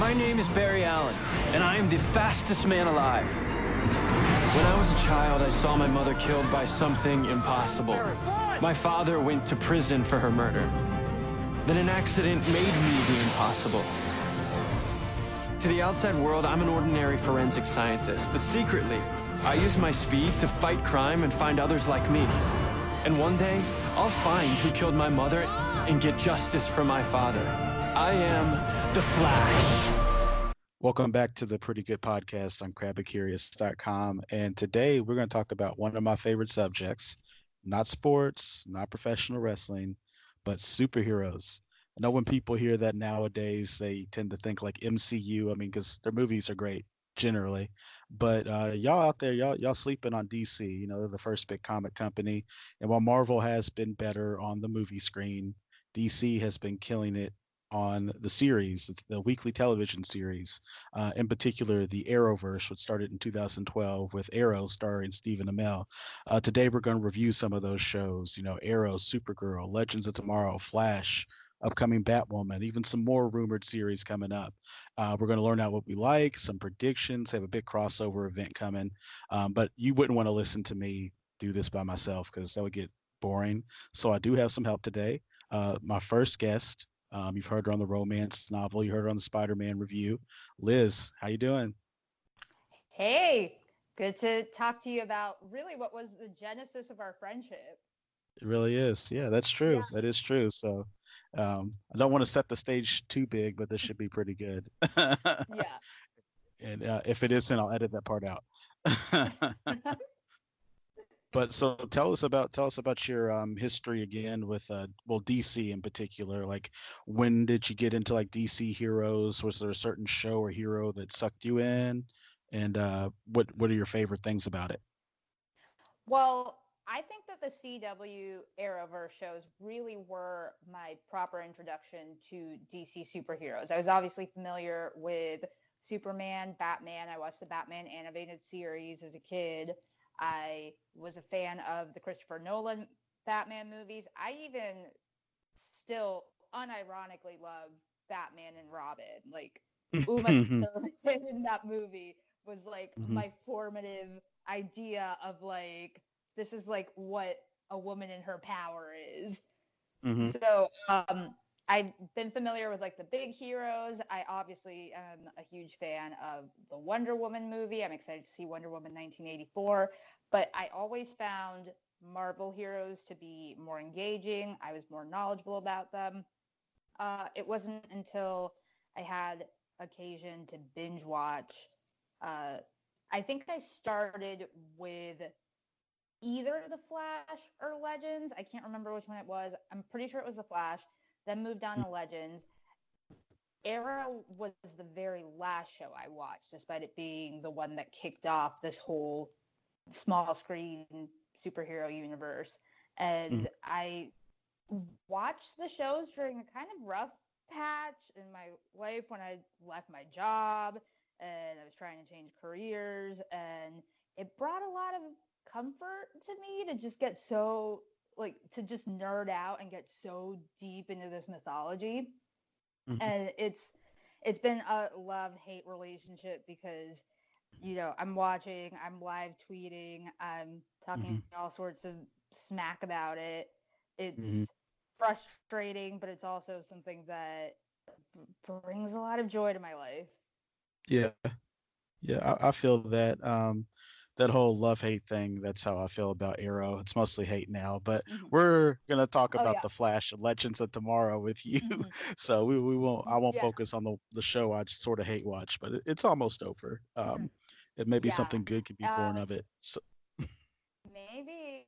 My name is Barry Allen, and I am the fastest man alive. When I was a child, I saw my mother killed by something impossible. My father went to prison for her murder. Then an accident made me the impossible. To the outside world, I'm an ordinary forensic scientist, but secretly, I use my speed to fight crime and find others like me. And one day, I'll find who killed my mother and get justice for my father. I am the Flash. Welcome back to the Pretty Good Podcast on crabbycurious.com. And today we're going to talk about one of my favorite subjects not sports, not professional wrestling, but superheroes. I know when people hear that nowadays, they tend to think like MCU. I mean, because their movies are great generally, but uh, y'all out there, y'all y'all sleeping on DC. You know, they're the first big comic company, and while Marvel has been better on the movie screen, DC has been killing it on the series, the weekly television series, uh, in particular the Arrowverse, which started in 2012 with Arrow starring Stephen Amell. Uh, today we're going to review some of those shows. You know, Arrow, Supergirl, Legends of Tomorrow, Flash, upcoming Batwoman, even some more rumored series coming up. Uh, we're going to learn out what we like, some predictions, have a big crossover event coming. Um, but you wouldn't want to listen to me do this by myself because that would get boring. So I do have some help today. Uh, my first guest, um, you've heard her on the romance novel, you heard her on the Spider-Man review. Liz, how you doing? Hey, good to talk to you about really what was the genesis of our friendship. It really is. Yeah, that's true. Yeah. That is true. So um, I don't want to set the stage too big, but this should be pretty good. yeah. And uh, if it isn't, I'll edit that part out. but so tell us about tell us about your um, history again with uh, well DC in particular. Like when did you get into like DC heroes? Was there a certain show or hero that sucked you in? And uh, what what are your favorite things about it? Well, I think that the CW Arrowverse shows really were my proper introduction to DC superheroes. I was obviously familiar with Superman, Batman. I watched the Batman animated series as a kid. I was a fan of the Christopher Nolan Batman movies. I even still unironically love Batman and Robin. Like Uma Thurman in that movie was like mm-hmm. my formative idea of like this is like what a woman in her power is. Mm-hmm. So um, I've been familiar with like the big heroes. I obviously am a huge fan of the Wonder Woman movie. I'm excited to see Wonder Woman 1984, but I always found Marvel heroes to be more engaging. I was more knowledgeable about them. Uh, it wasn't until I had occasion to binge watch. Uh, I think I started with either the Flash or Legends. I can't remember which one it was. I'm pretty sure it was the Flash. Then moved on to Legends. Arrow was the very last show I watched, despite it being the one that kicked off this whole small screen superhero universe. And mm. I watched the shows during a kind of rough patch in my life when I left my job and I was trying to change careers. And it brought a lot of comfort to me to just get so like to just nerd out and get so deep into this mythology mm-hmm. and it's it's been a love hate relationship because you know i'm watching i'm live tweeting i'm talking mm-hmm. all sorts of smack about it it's mm-hmm. frustrating but it's also something that brings a lot of joy to my life yeah yeah i, I feel that um that whole love hate thing. That's how I feel about Arrow. It's mostly hate now, but mm-hmm. we're gonna talk oh, about yeah. the Flash and Legends of Tomorrow with you. Mm-hmm. so we, we won't. I won't yeah. focus on the the show I just sort of hate watch, but it, it's almost over. Um, mm-hmm. it maybe yeah. something good could be born of it. So. maybe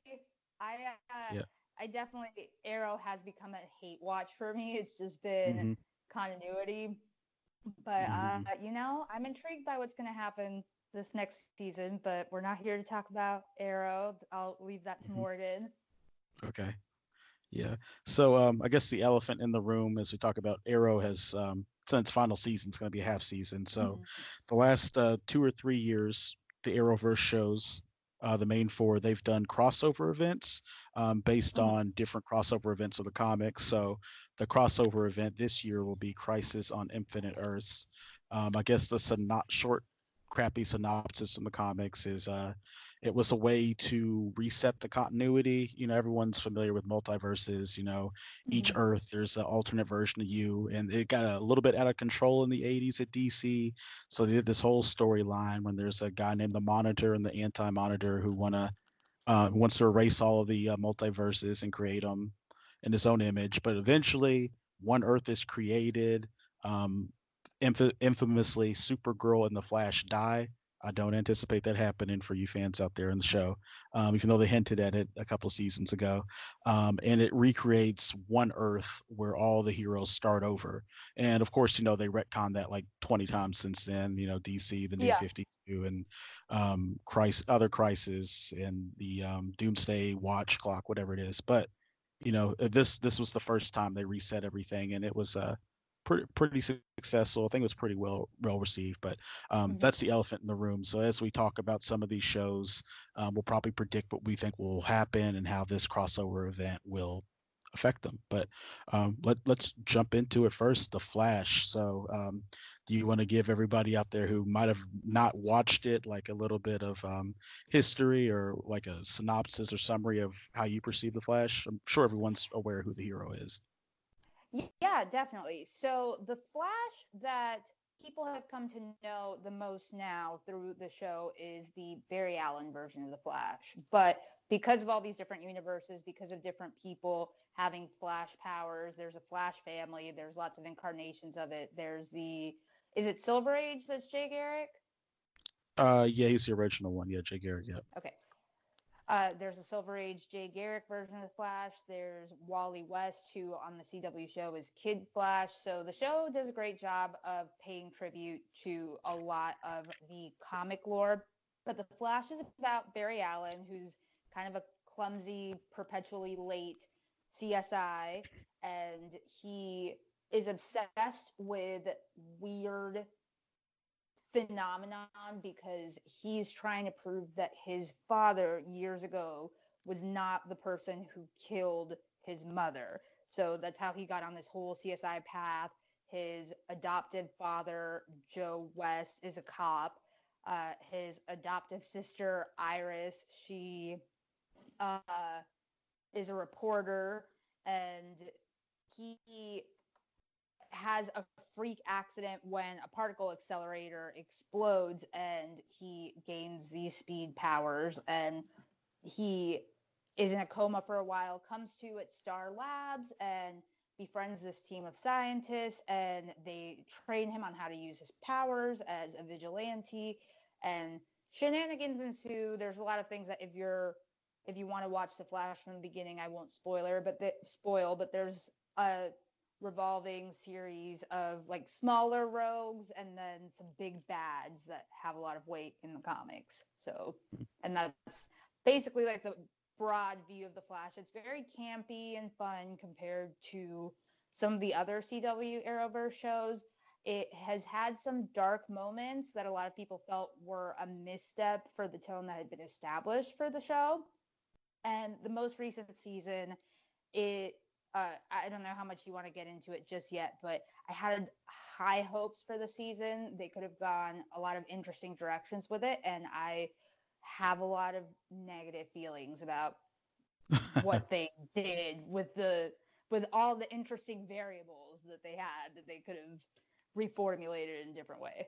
I. Uh, yeah. I definitely Arrow has become a hate watch for me. It's just been mm-hmm. continuity. But mm-hmm. uh, you know, I'm intrigued by what's going to happen this next season, but we're not here to talk about Arrow. I'll leave that to mm-hmm. Morgan. Okay. Yeah. So um, I guess the elephant in the room as we talk about Arrow has um, since final season is going to be a half season. So mm-hmm. the last uh, two or three years, the Arrowverse shows uh, the main four, they've done crossover events um, based mm-hmm. on different crossover events of the comics. So the crossover event this year will be Crisis on Infinite Earths. Um, I guess the not short, crappy synopsis from the comics is uh, it was a way to reset the continuity. You know, everyone's familiar with multiverses. You know, each mm-hmm. Earth there's an alternate version of you, and it got a little bit out of control in the '80s at DC. So they did this whole storyline when there's a guy named the Monitor and the Anti-Monitor who wanna uh, wants to erase all of the uh, multiverses and create them in his own image. But eventually, one Earth is created. Um, inf- infamously, Supergirl and the Flash die I don't anticipate that happening for you fans out there in the show, um, even though they hinted at it a couple seasons ago. Um, and it recreates one Earth where all the heroes start over. And of course, you know, they retcon that like 20 times since then, you know, DC, the new yeah. 52, and um, Christ, other crises, and the um, Doomsday Watch Clock, whatever it is. But, you know, this this was the first time they reset everything, and it was a uh, pretty pretty successful. I think it was pretty well well received. But um, mm-hmm. that's the elephant in the room. So as we talk about some of these shows, um, we'll probably predict what we think will happen and how this crossover event will affect them. But um, let let's jump into it first. The Flash. So um, do you want to give everybody out there who might have not watched it like a little bit of um, history or like a synopsis or summary of how you perceive the Flash? I'm sure everyone's aware who the hero is. Yeah, definitely. So the Flash that people have come to know the most now through the show is the Barry Allen version of the Flash. But because of all these different universes, because of different people having Flash powers, there's a Flash family, there's lots of incarnations of it. There's the is it Silver Age that's Jay Garrick? Uh yeah, he's the original one. Yeah, Jay Garrick, yeah. Okay. Uh, there's a Silver Age Jay Garrick version of the Flash. There's Wally West, who on the CW show is Kid Flash. So the show does a great job of paying tribute to a lot of the comic lore. But the Flash is about Barry Allen, who's kind of a clumsy, perpetually late CSI, and he is obsessed with weird phenomenon because he's trying to prove that his father years ago was not the person who killed his mother. So that's how he got on this whole CSI path. His adoptive father, Joe West, is a cop. Uh, his adoptive sister, Iris, she uh, is a reporter. And he has a freak accident when a particle accelerator explodes and he gains these speed powers and he is in a coma for a while comes to at star labs and befriends this team of scientists and they train him on how to use his powers as a vigilante and shenanigans ensue. There's a lot of things that if you're if you want to watch the flash from the beginning i won't spoiler but the spoil but there's a revolving series of like smaller rogues and then some big bads that have a lot of weight in the comics. So, mm-hmm. and that's basically like the broad view of the Flash. It's very campy and fun compared to some of the other CW Arrowverse shows. It has had some dark moments that a lot of people felt were a misstep for the tone that had been established for the show. And the most recent season, it uh, I don't know how much you want to get into it just yet, but I had high hopes for the season. They could have gone a lot of interesting directions with it, and I have a lot of negative feelings about what they did with the with all the interesting variables that they had that they could have reformulated in a different way.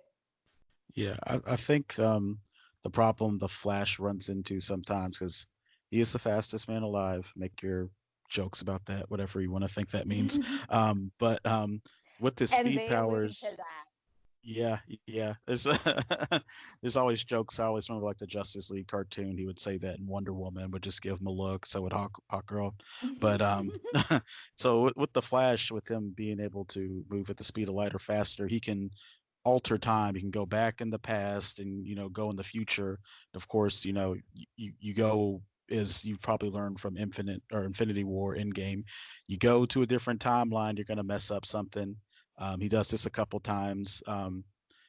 Yeah, I, I think um, the problem the Flash runs into sometimes because he is the fastest man alive. Make your jokes about that, whatever you want to think that means. um, but um, with the speed powers, yeah, yeah. There's there's always jokes. I always remember like the Justice League cartoon. He would say that, and Wonder Woman would just give him a look. So would Hawk, Hawk Girl. But um, so with, with the Flash, with him being able to move at the speed of light or faster, he can alter time. He can go back in the past and you know go in the future. Of course, you know you you go is you probably learned from Infinite or Infinity War Endgame. You go to a different timeline, you're going to mess up something. Um, he does this a couple times. Um,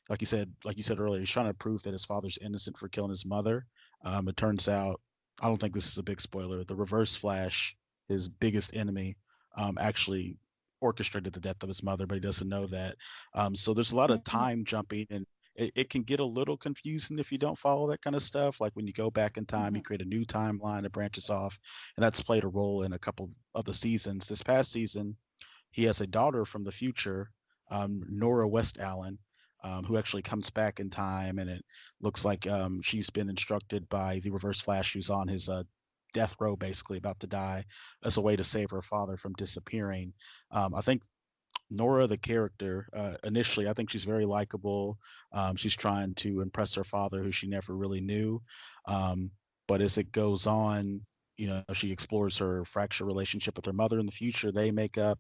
like you said, like you said earlier, he's trying to prove that his father's innocent for killing his mother. Um, it turns out, I don't think this is a big spoiler. The Reverse Flash, his biggest enemy, um, actually orchestrated the death of his mother, but he doesn't know that. Um, so there's a lot of Mm-hmm. time jumping, and it, it can get a little confusing if you don't follow that kind of stuff. Like when you go back in time, you Mhm. create a new timeline that branches off, and that's played a role in a couple of the seasons. This past season, he has a daughter from the future, um, Nora West Allen, um, who actually comes back in time, and it looks like um, she's been instructed by the Reverse Flash, who's on his uh, death row, basically about to die, as a way to save her father from disappearing. Um, I think Nora, the character, uh, initially, I think she's very likable. Um, she's trying to impress her father, who she never really knew. Um, but as it goes on, you know, she explores her fractured relationship with her mother in the future. They make up.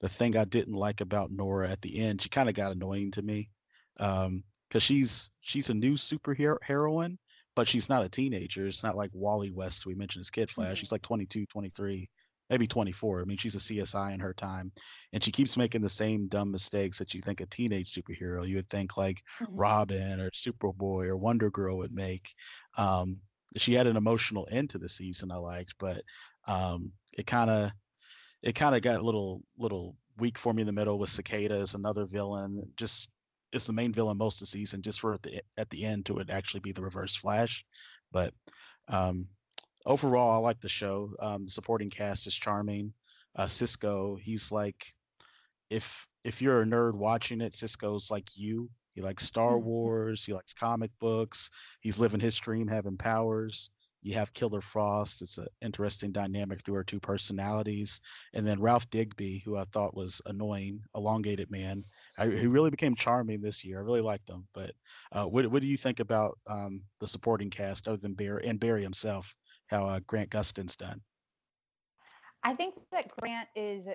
The thing I didn't like about Nora at the end, she kind of got annoying to me, because she's she's a new superhero heroine, but she's not a teenager. It's not like Wally West, we mentioned as Kid Flash. Mhm. She's like 22, 23 maybe 24. I mean, she's a CSI in her time, and she keeps making the same dumb mistakes that you think a teenage superhero, you would think like Mhm. Robin or Superboy or Wonder Girl would make. Um, she had an emotional end to the season I liked, but um, it kind of it kind of got a little little weak for me in the middle with Cicada as another villain. Just it's the main villain most of the season, just for at the at the end to it actually be the Reverse Flash. But um, overall, I like the show. Um, the supporting cast is charming. Uh, Cisco, he's like, if if you're a nerd watching it, Cisco's like you. He likes Star Mhm. Wars. He likes comic books. He's living his dream, having powers. You have Killer Frost. It's an interesting dynamic through her two personalities. And then Ralph Dibny, who I thought was annoying, elongated man. I, he really became charming this year. I really liked him. But uh, what what do you think about um, the supporting cast, other than Barry and Barry himself? How uh, Grant Gustin's done? I think that Grant is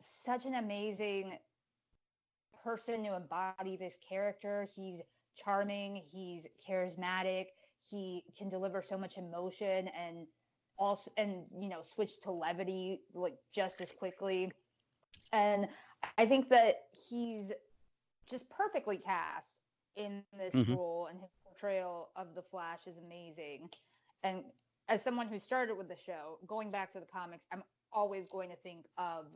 such an amazing person to embody this character. He's charming, he's charismatic, he can deliver so much emotion and also and you know switch to levity like just as quickly. And I think that he's just perfectly cast in this Mhm. role and his portrayal of the Flash is amazing. And as someone who started with the show, going back to the comics, I'm always going to think of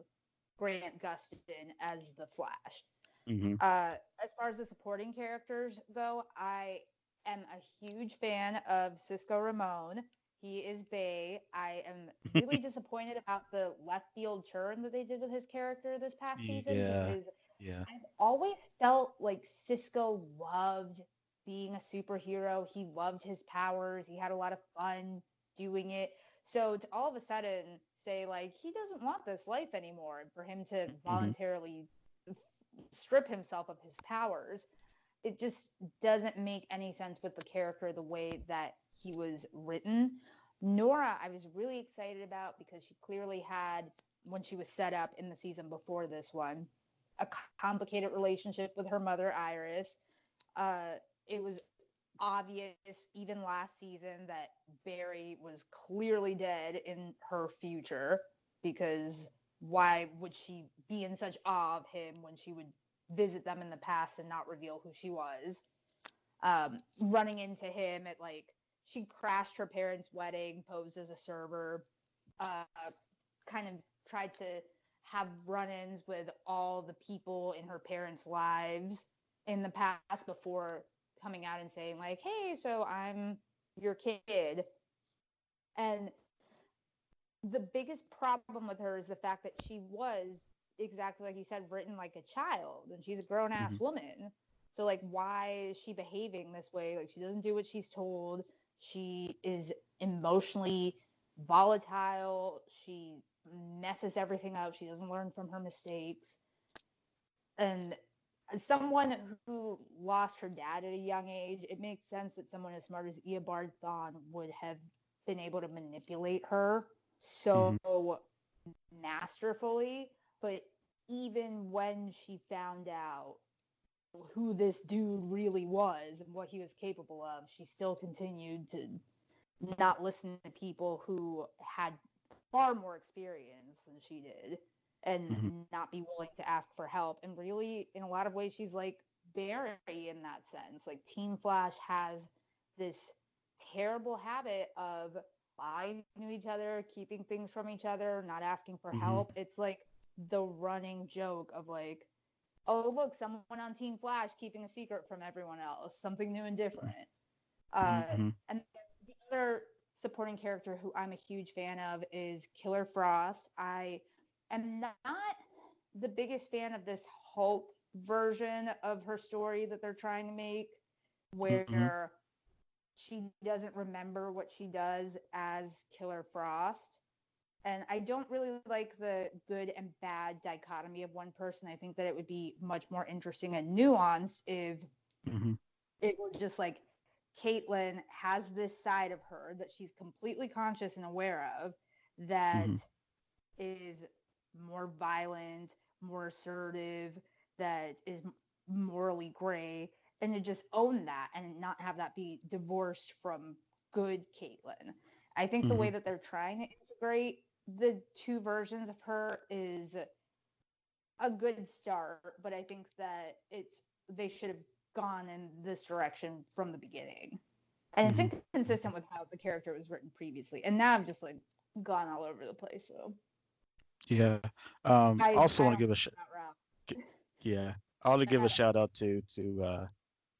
Grant Gustin as the Flash. hmm Uh, as far as the supporting characters go, I am a huge fan of Cisco Ramon. He is Bay. I am really disappointed about the left field turn that they did with his character this past season Yeah. Yeah. I've always felt like Cisco loved being a superhero. He loved his powers. He had a lot of fun doing it. So to all of a sudden say like he doesn't want this life anymore, and for him to voluntarily strip himself of his powers, it just doesn't make any sense with the character the way that he was written. Nora, I was really excited about because she clearly had when she was set up in the season before this one a complicated relationship with her mother Iris. Uh, it was obvious even last season that Barry was clearly dead in her future because why would she be in such awe of him when she would visit them in the past and not reveal who she was? Um, running into him at like she crashed her parents' wedding, posed as a server, uh, kind of tried to have run-ins with all the people in her parents' lives in the past before coming out and saying like, "Hey, so I'm your kid." And the biggest problem with her is the fact that she was exactly like you said written like a child and she's a grown ass mm-hmm. woman. So like why is she behaving this way? Like she doesn't do what she's told. She is emotionally volatile. She messes everything up. She doesn't learn from her mistakes. And as someone who lost her dad at a young age, it makes sense that someone as smart as Eobard Thawne would have been able to manipulate her so mm-hmm. masterfully. But even when she found out who this dude really was and what he was capable of, she still continued to not listen to people who had far more experience than she did and Mhm. not be willing to ask for help. And really, in a lot of ways, she's like Barry in that sense. Like Team Flash has this terrible habit of lying to each other, keeping things from each other, not asking for Mhm. help. It's like the running joke of like, oh look, someone on Team Flash keeping a secret from everyone else, something new and different. Uh, Mhm. and the other supporting character who I'm a huge fan of is Killer Frost. I am not the biggest fan of this Hulk version of her story that they're trying to make, where she doesn't remember what she does as Killer Frost. And I don't really like the good and bad dichotomy of one person. I think that it would be much more interesting and nuanced if Mhm. it were just like Caitlin has this side of her that she's completely conscious and aware of that is Mhm. More violent, more assertive, that is morally gray, and to just own that and not have that be divorced from good Caitlin. I think the way mm-hmm. that they're trying to integrate the two versions of her is a good start, but I think that it's they should have gone in this direction from the beginning. And I think mm-hmm. consistent with how the character was written previously. And now I've just like gone all over the place. So Yeah. Um, I also want to give a sh- not route. yeah. I want to give a shout out to to uh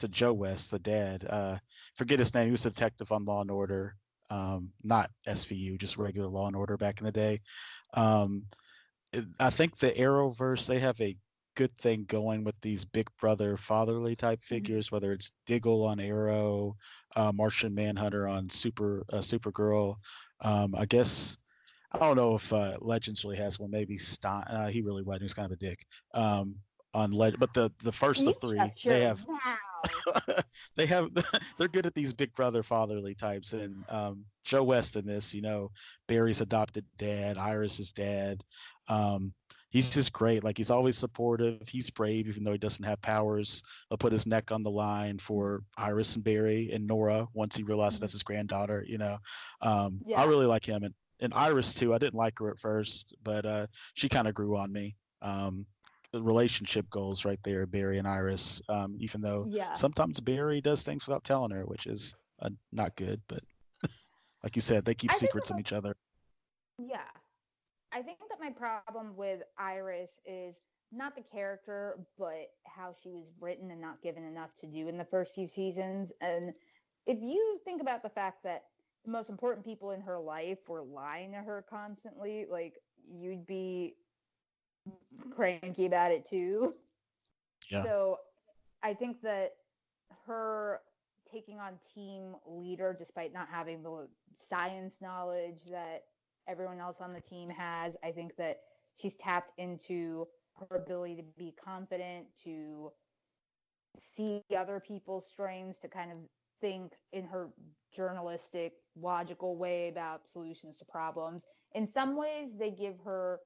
to Joe West, the dad. Uh, forget his name. He was a detective on Law and Order. Um, not SVU, just regular Law and Order back in the day. Um, it- I think the Arrowverse they have a good thing going with these big brother fatherly type figures, whether it's Diggle on Arrow, uh, Martian Manhunter on Super uh, Supergirl. Um, I guess I don't know if uh, Legends really has one. Maybe Stein. Uh, he really wasn't. He was kind of a dick. Um, on Leg, but the the first of three, they have they have they're good at these big brother fatherly types and um joe west in this you know barry's adopted dad iris's dad um he's just great like he's always supportive he's brave even though he doesn't have powers he'll put his neck on the line for iris and barry and nora once he realizes that's his granddaughter you know um Yeah. i really like him and and iris too i didn't like her at first but uh she kind of grew on me um the relationship goals right there barry and iris um even though yeah. sometimes Barry does things without telling her, which is uh, not good. But like you said, they keep I secrets from each other. Yeah. I think that my problem with Iris is not the character, but how she was written and not given enough to do in the first few seasons. And if you think about the fact that the most important people in her life were lying to her constantly, like you'd be cranky about it too. Yeah. So I think that her taking on team leader despite not having the science knowledge that everyone else on the team has, I think that she's tapped into her ability to be confident, to see other people's strengths, to kind of think in her journalistic, logical way about solutions to problems. In some ways, they give her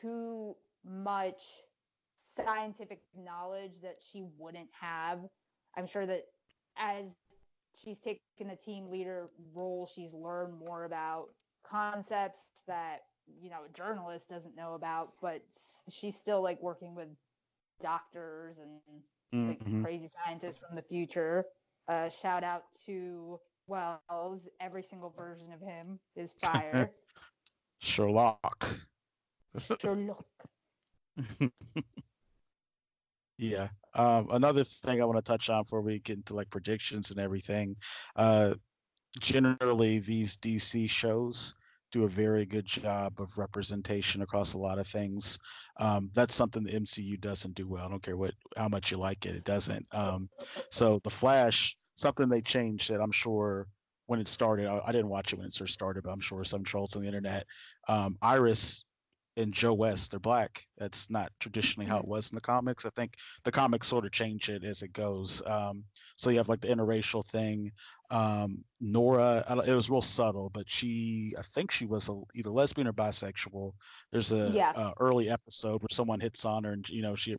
too much scientific knowledge that she wouldn't have. I'm sure that as she's taken the team leader role, she's learned more about concepts that you know a journalist doesn't know about, but she's still like working with doctors and like Mhm. crazy scientists from the future. Uh, shout out to Wells. Every single version of him is fire. Sherlock. Sherlock. Yeah. Um, another thing I want to touch on before we get into like predictions and everything. Uh, generally, these DC shows do a very good job of representation across a lot of things. Um, that's something the MCU doesn't do well. I don't care what how much you like it, it doesn't. Um, so the Flash, something they changed that I'm sure when it started, I, I didn't watch it when it first started, but I'm sure some trolls on the internet. Um, Iris and Joe West, they're black. That's not traditionally how it was in the comics. I think the comics sort of change it as it goes. Um, so you have like the interracial thing. Um, Nora, I don't- it was real subtle, but she, I think she was a, either lesbian or bisexual. There's a Yeah. uh, early episode where someone hits on her, and you know she.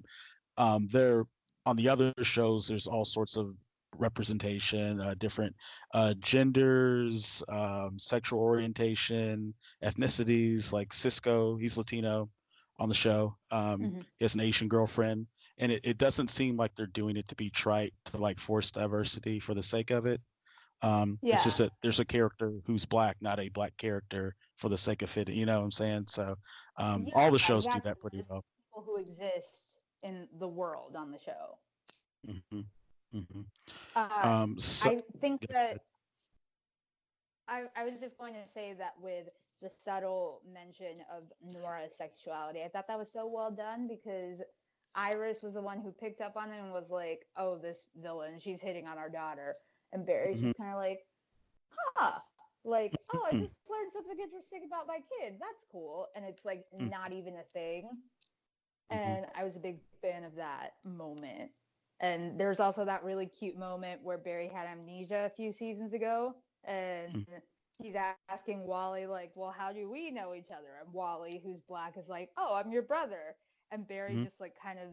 Um, there on the other shows, there's all sorts of representation, uh, different uh, genders, um, sexual orientation, ethnicities. Like Cisco, he's Latino on the show. Um, Mhm. He has an Asian girlfriend, and it, it doesn't seem like they're doing it to be trite to like force diversity for the sake of it. Um, Yeah. It's just that there's a character who's black, not a black character for the sake of fitting. You know what I'm saying? So um, all the shows do that pretty well. People who exist in the world on the show. hmm hmm Uh, Um, so I think that I, I was just going to say that with the subtle mention of Nora's sexuality, I thought that was so well done because Iris was the one who picked up on it and was like, "Oh, this villain, she's hitting on our daughter," and Barry's Mhm. just kind of like, "Huh." Like, oh, I just learned something interesting about my kid. That's cool. And it's like Mm. not even a thing. Mhm. And I was a big fan of that moment. And there's also that really cute moment where Barry had amnesia a few seasons ago. And he's asking Wally, like, well, how do we know each other? And Wally, who's black, is like, oh, I'm your brother. And Barry Mhm. just like kind of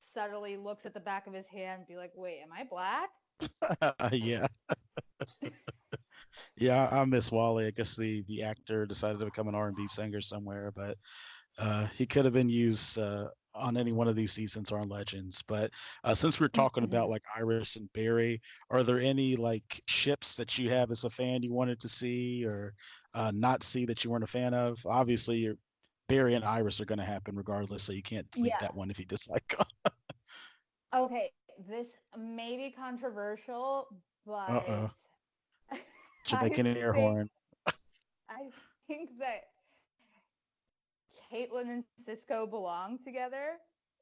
subtly looks at the back of his hand and be like, wait, am I black? yeah. yeah, I I miss Wally. I guess the the actor decided to become an R&B singer somewhere, but uh, he could have been used uh, on any one of these seasons or on Legends. But uh, since we're talking Mhm. about like Iris and Barry, are there any like ships that you have as a fan you wanted to see or uh, not see that you weren't a fan of? Obviously, your Barry and Iris are going to happen regardless, so you can't delete Yeah. that one if you dislike. Okay, this may be controversial, but Uh-oh. Jamaican air horn. I think that Caitlin and Cisco belong together.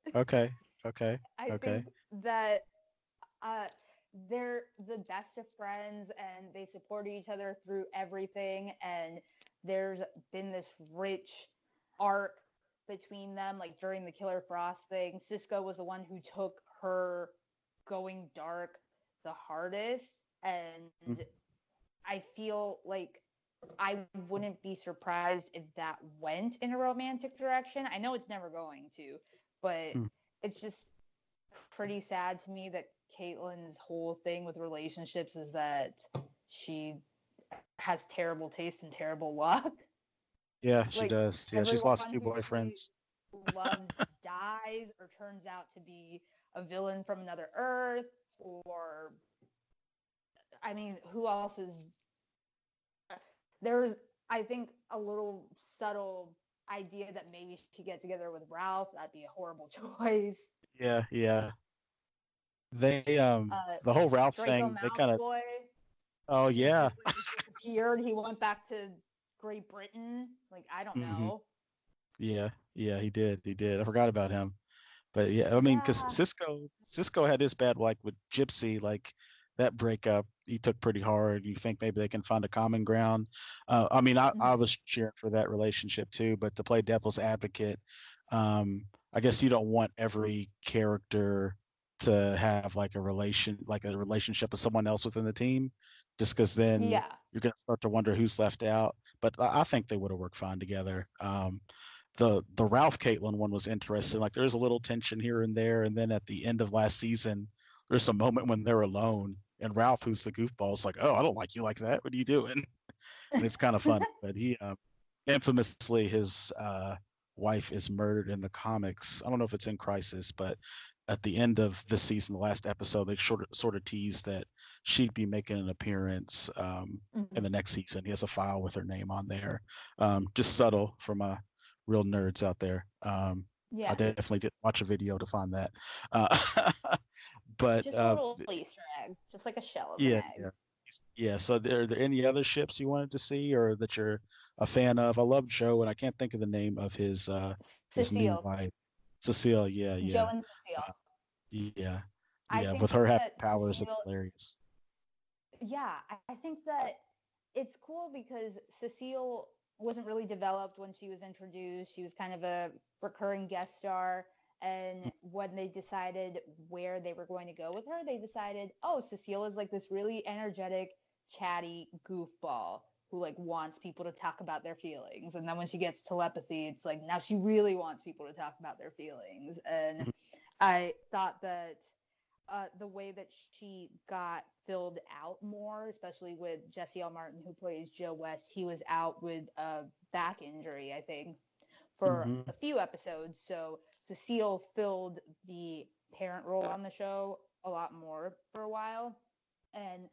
Okay. Okay. I Okay. think that uh, they're the best of friends and they support each other through everything. And there's been this rich arc between them, like during the Killer Frost thing. Cisco was the one who took her going dark the hardest. And I feel like I wouldn't be surprised if that went in a romantic direction. I know it's never going to, but Hmm. it's just pretty sad to me that Caitlin's whole thing with relationships is that she has terrible taste and terrible luck. Yeah, she Like, does. Yeah, she's lost two everyone who she boyfriends. Loves dies or turns out to be a villain from another Earth, or I mean, who else is? There's, I think, a little subtle idea that maybe she get together with Ralph. That'd be a horrible choice. Yeah, yeah. They um Uh, the whole Ralph Draco thing, they kind of oh yeah. like, disappeared. He went back to Great Britain. Like I don't Mhm. know. Yeah, yeah, he did. He did. I forgot about him. But yeah, I mean, because Yeah. Cisco, Cisco had his bad like with Gypsy, like that breakup he took pretty hard. You think maybe they can find a common ground? Uh, I mean, I, I Mhm. was cheering for that relationship too, but to play devil's advocate, um, I guess you don't want every character to have like a relation, like a relationship with someone else within the team, just because then Yeah. you're gonna start to wonder who's left out. But I, I think they would have worked fine together. Um, the the Ralph Caitlin one was interesting. Like there's a little tension here and there, and then at the end of last season, there's a moment when they're alone, and Ralph, who's the goofball, is like, "Oh, I don't like you like that. What are you doing?" and it's kind of funny. But he uh, infamously his uh, wife is murdered in the comics. I don't know if it's in Crisis, but at the end of this season, the last episode, they sort of sort of teased that she'd be making an appearance um, Mhm. in the next season. He has a file with her name on there. Um, just subtle for my real nerds out there. Um, I definitely did watch a video to find that. Uh, but Just uh, a little Easter egg, just like a shell of yeah, an egg. yeah, yeah. So, are there any other ships you wanted to see or that you're a fan of? I love Joe, and I can't think of the name of his uh, his new wife, Cecile. Yeah, yeah. Joe and Cecile. yeah, I yeah. With her having powers, it's hilarious. yeah, I think that it's cool because Cecile wasn't really developed when she was introduced. She was kind of a recurring guest star. And when they decided where they were going to go with her, they decided, oh, Cecile is like this really energetic, chatty goofball who like wants people to talk about their feelings. And then when she gets telepathy, it's like now she really wants people to talk about their feelings. And I thought that uh, the way that she got filled out more, especially with Jesse L. Martin, who plays Joe West. He was out with a back injury, I think, for Mhm. a few episodes. So Cecile filled the parent role on the show a lot more for a while. And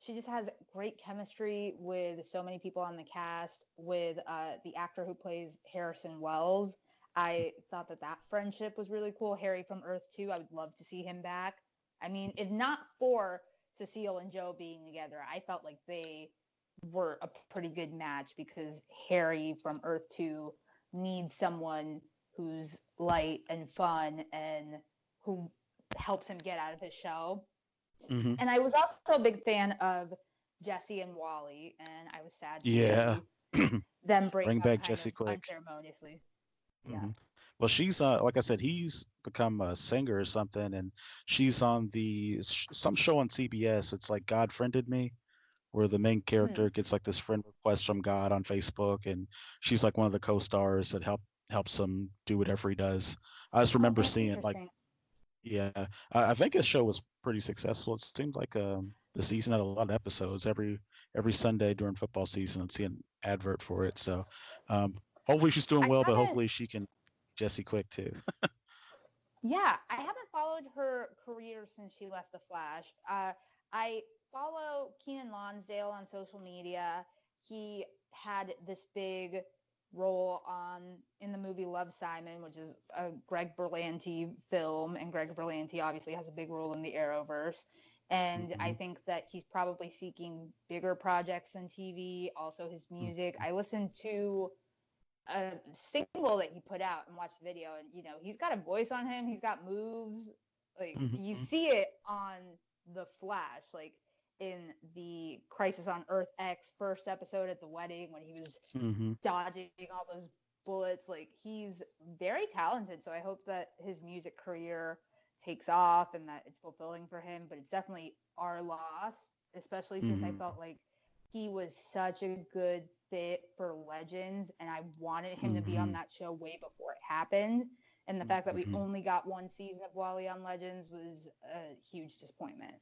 she just has great chemistry with so many people on the cast. With uh, the actor who plays Harrison Wells, I thought that that friendship was really cool. Harry from Earth Two, I would love to see him back. I mean, if not for Cecile and Joe being together, I felt like they were a pretty good match because Harry from Earth 2 needs someone who's light and fun and who helps him get out of his shell. Mm-hmm. And I was also a big fan of Jesse and Wally, and I was sad to yeah. see them break, bring back Jesse quick unceremoniously. Mm-hmm. Yeah. Well, she's uh, like I said, he's become a singer or something, and she's on the some show on CBS. It's like God friended me, where the main hmm. character gets like this friend request from God on Facebook, and she's like one of the co-stars that help helps him do whatever he does. I just remember seeing like, yeah, I, I, think his show was pretty successful. It seemed like um, the season had a lot of episodes every every Sunday during football season. I'd see an advert for it. So um, hopefully she's doing well, but hopefully she can Jesse Quick too. yeah, I haven't followed her career since she left the Flash. Uh, I follow Keiynan Lonsdale on social media. He had this big role on in the movie Love Simon, which is a Greg Berlanti film, and Greg Berlanti obviously has a big role in the Arrowverse. And mm-hmm. I think that he's probably seeking bigger projects than TV. Also, his music. Mm-hmm. I listened to a single that he put out and watched the video, and you know he's got a voice on him. He's got moves. Like mm-hmm. you see it on the Flash. Like in the Crisis on Earth X first episode at the wedding when he was mm-hmm. dodging all those bullets. Like he's very talented. So I hope that his music career takes off and that it's fulfilling for him. But it's definitely our loss, especially since mm-hmm. I felt like he was such a good fit for Legends and I wanted him mm-hmm. to be on mm-hmm. that show way before it happened. And the fact that we mm-hmm. only got one season of Wally on Legends was a huge disappointment.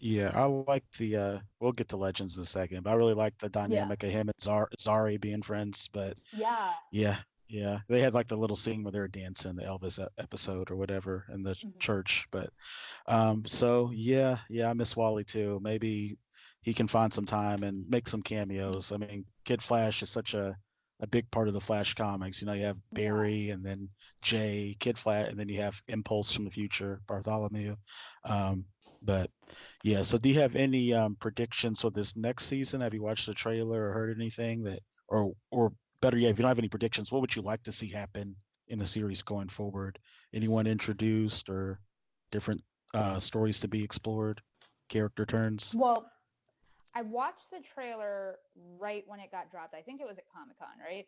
Yeah, I like the. uh We'll get to Legends in a second, but I really like the dynamic yeah. of him and Zar- Zari being friends. But yeah, yeah, yeah, they had like the little scene where they were dancing the Elvis episode or whatever in the mm-hmm. church. But um, so yeah, yeah, I miss Wally too. Maybe he can find some time and make some cameos. I mean, Kid Flash is such a a big part of the Flash comics. You know, you have Barry yeah. and then Jay, Kid Flash, and then you have Impulse from the future, Bartholomew. Um, but yeah, so do you have any um, predictions for this next season? Have you watched the trailer or heard anything that, or or better yet, if you don't have any predictions, what would you like to see happen in the series going forward? Anyone introduced or different uh, stories to be explored, character turns? Well, I watched the trailer right when it got dropped. I think it was at Comic Con, right?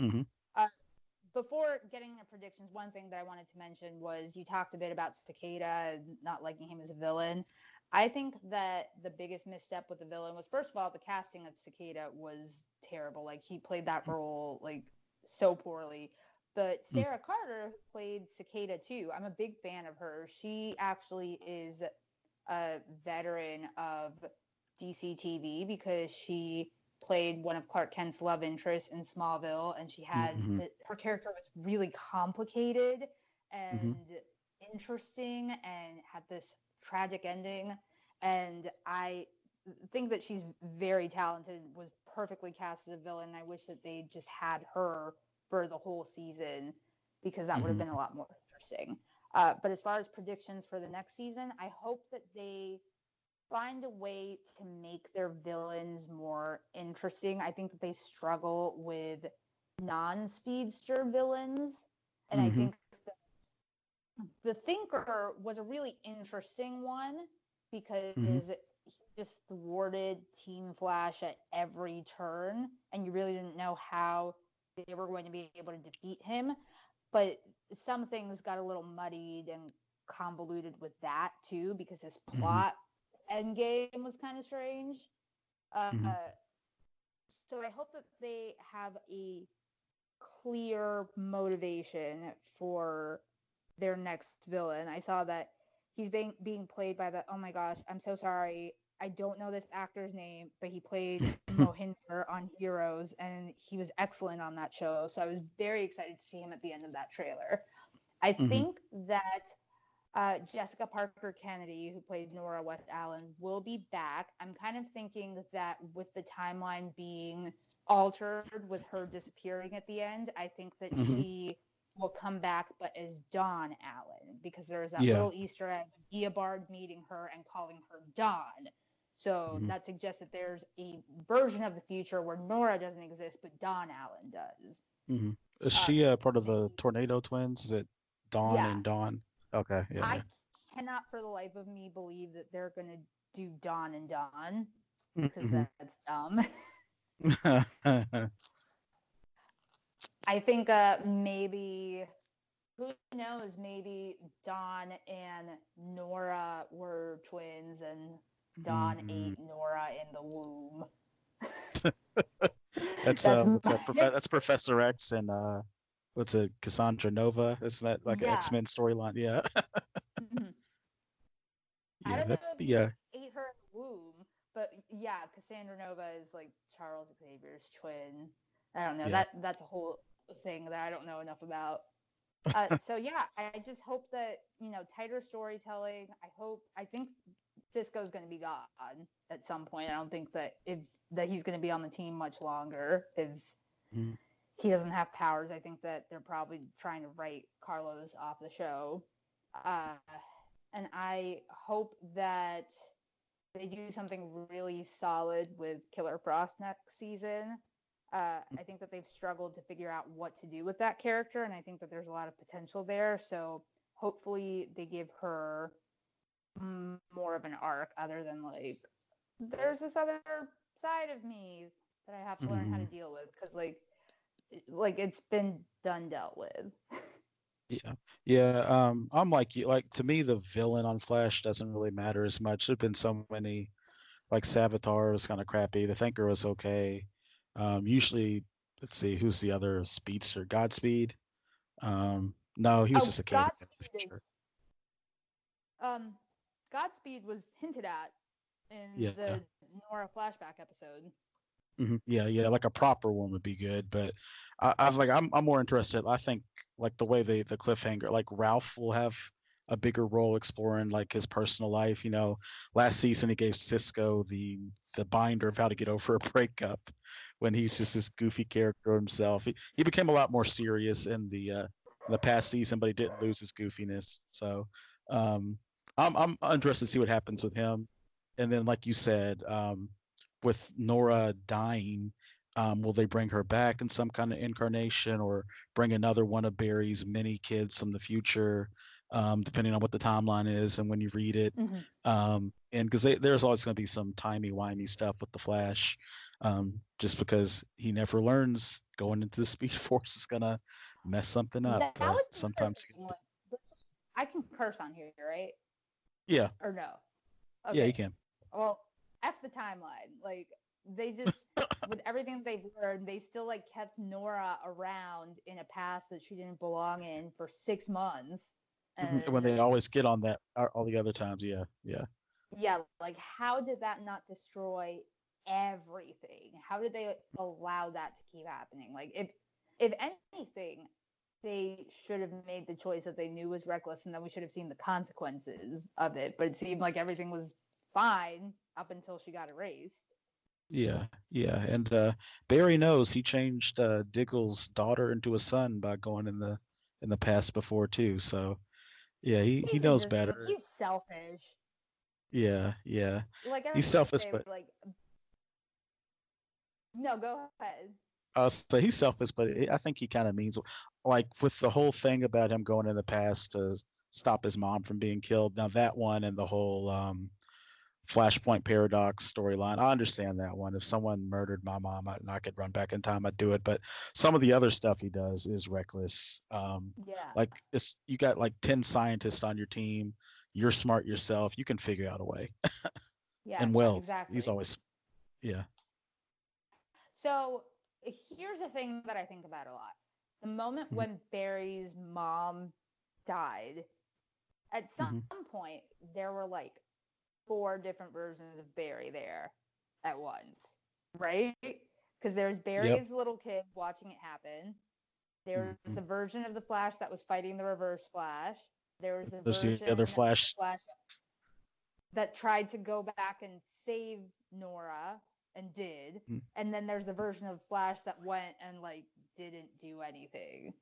Mm-hmm. Before getting into predictions, one thing that I wanted to mention was you talked a bit about Cicada not liking him as a villain. I think that the biggest misstep with the villain was first of all the casting of Cicada was terrible. Like he played that role like so poorly. But hmm. Sarah Carter played Cicada too. I'm a big fan of her. She actually is a veteran of DC TV because she played one of Clark Kent's love interests in Smallville, and she had mm-hmm. the, her character was really complicated mm-hmm. and mm-hmm. interesting, and had this tragic ending. And I think that she's very talented, was perfectly cast as a villain. I wish that they just had her for the whole season because that mm-hmm. would have mm-hmm. been a lot more interesting. Uh, but as far as predictions for the next season, I hope that they find a way to make their villains more interesting. I think that they struggle with non-speedster villains, and mm-hmm. I think the Thinker was a really interesting one because mm-hmm. he just thwarted Team Flash at every turn, and you really didn't know how they were going to be able to defeat him. But some things got a little muddied and convoluted with that too because his mm-hmm. plot Endgame was kind of strange. Uh, mm-hmm. So I hope that they have a clear motivation for their next villain. I saw that he's being being played by the oh my gosh, I'm so sorry. I don't know this actor's name, but he played Mohinder on Heroes and he was excellent on that show. So I was very excited to see him at the end of that trailer. I mm-hmm. think that Uh, Jessica Parker Kennedy, who played Nora West Allen, will be back. I'm kind of thinking that with the timeline being altered with her disappearing at the end, I think that Mhm. she will come back, but as Dawn Allen, because there's that Yeah. little Easter egg, Eobard meeting her and calling her Dawn. So Mhm. that suggests that there's a version of the future where Nora doesn't exist, but Dawn Allen does. hmm Is Uh, she uh, part of the Tornado Twins? Is it Dawn Yeah. and Dawn? Okay, yeah. I cannot for the life of me believe that they're going to do Dawn and Don because Mhm. that's dumb. I think uh, maybe, who knows, maybe Dawn and Nora were twins and Dawn Mhm. ate Nora in the womb. That's uh, what's that? my- Profe- that's Professor X and uh, what's it? Cassandra Nova. Isn't that like an Yeah. X Men storyline? Yeah. Mhm. I yeah. don't That, know if yeah. ate her in the womb, but yeah, Cassandra Nova is like Charles Xavier's twin. I don't know. Yeah. That that's a whole thing that I don't know enough about. Uh, so yeah, I, I just hope that you know tighter storytelling. I hope. I think Cisco's going to be gone at some point. I don't think that if that he's going to be on the team much longer. If Mhm. He doesn't have powers, I think that they're probably trying to write Carlos off the show. Uh, and I hope that they do something really solid with Killer Frost next season. Uh, I think that they've struggled to figure out what to do with that character, and I think that there's a lot of potential there. So hopefully they give her more of an arc other than like, there's this other side of me that I have to learn how to deal with because like, like it's been done dealt with. Yeah, yeah. Um, I'm like you. Like to me, the villain on Flash doesn't really matter as much. There've been so many, like Savitar was kind of crappy. The Thinker was okay. Um, usually, let's see, who's the other speedster? Godspeed. Um, no, he was Oh, just a character. Godspeed Um, Godspeed was hinted at in Yeah. the Nora flashback episode. Mhm. Yeah, yeah, like a proper one would be good, but I, I've like I'm I'm more interested. I think like the way they the cliffhanger, like Ralph will have a bigger role exploring like his personal life. You know, last season he gave Cisco the the binder of how to get over a breakup when he's just this goofy character himself. He he became a lot more serious in the uh the past season, but he didn't lose his goofiness. So um I'm I'm interested to see what happens with him. And then like you said, um with Nora dying, um, will they bring her back in some kind of incarnation or bring another one of Barry's many kids from the future, um, depending on what the timeline is and when you read it? Um, and because there's always going to be some timey wimey stuff with the Flash, um, just because he never learns going into the Speed Force is going to mess something up. That was sometimes, interesting one. This- I can curse on here, right? yeah, Or no? yeah, you can. Well, F the timeline. Like they just with everything that they've learned, they still like kept Nora around in a past that she didn't belong in for six months. Mhm, When they always get on that uh, all the other times, yeah, yeah. yeah, like how did that not destroy everything? How did they allow that to keep happening? Like if if anything, they should have made the choice that they knew was reckless and then we should have seen the consequences of it. But it seemed like everything was fine up until she got erased. Yeah, yeah, and uh, Barry knows he changed uh, Diggle's daughter into a son by going in the in the past before too. So, yeah, he, he He's knows better. He's selfish. Yeah, yeah, Like I He's selfish, say, but- like no, go ahead. uh, so he's selfish, but I I think he kind of means like with the whole thing about him going in the past to stop his mom from being killed. Now that one and the whole um, Flashpoint paradox storyline, I understand that one. If someone murdered my mom, I, and I could run back in time, I'd do it. But some of the other stuff he does is reckless. Um, Yeah. like it's you got like 10 scientists on your team you're smart yourself you can figure out a way yeah. and wells exactly. he's always yeah So here's a thing that I think about a lot. The moment Mhm. when Barry's mom died, at some point there were like four different versions of Barry there at once, right? Because there's Barry's little kid watching it happen. There's Mhm. the version of the Flash that was fighting the Reverse Flash. There was a There's the other of Flash. Flash that tried to go back and save Nora and did, Mm. and then there's a version of Flash that went and like didn't do anything.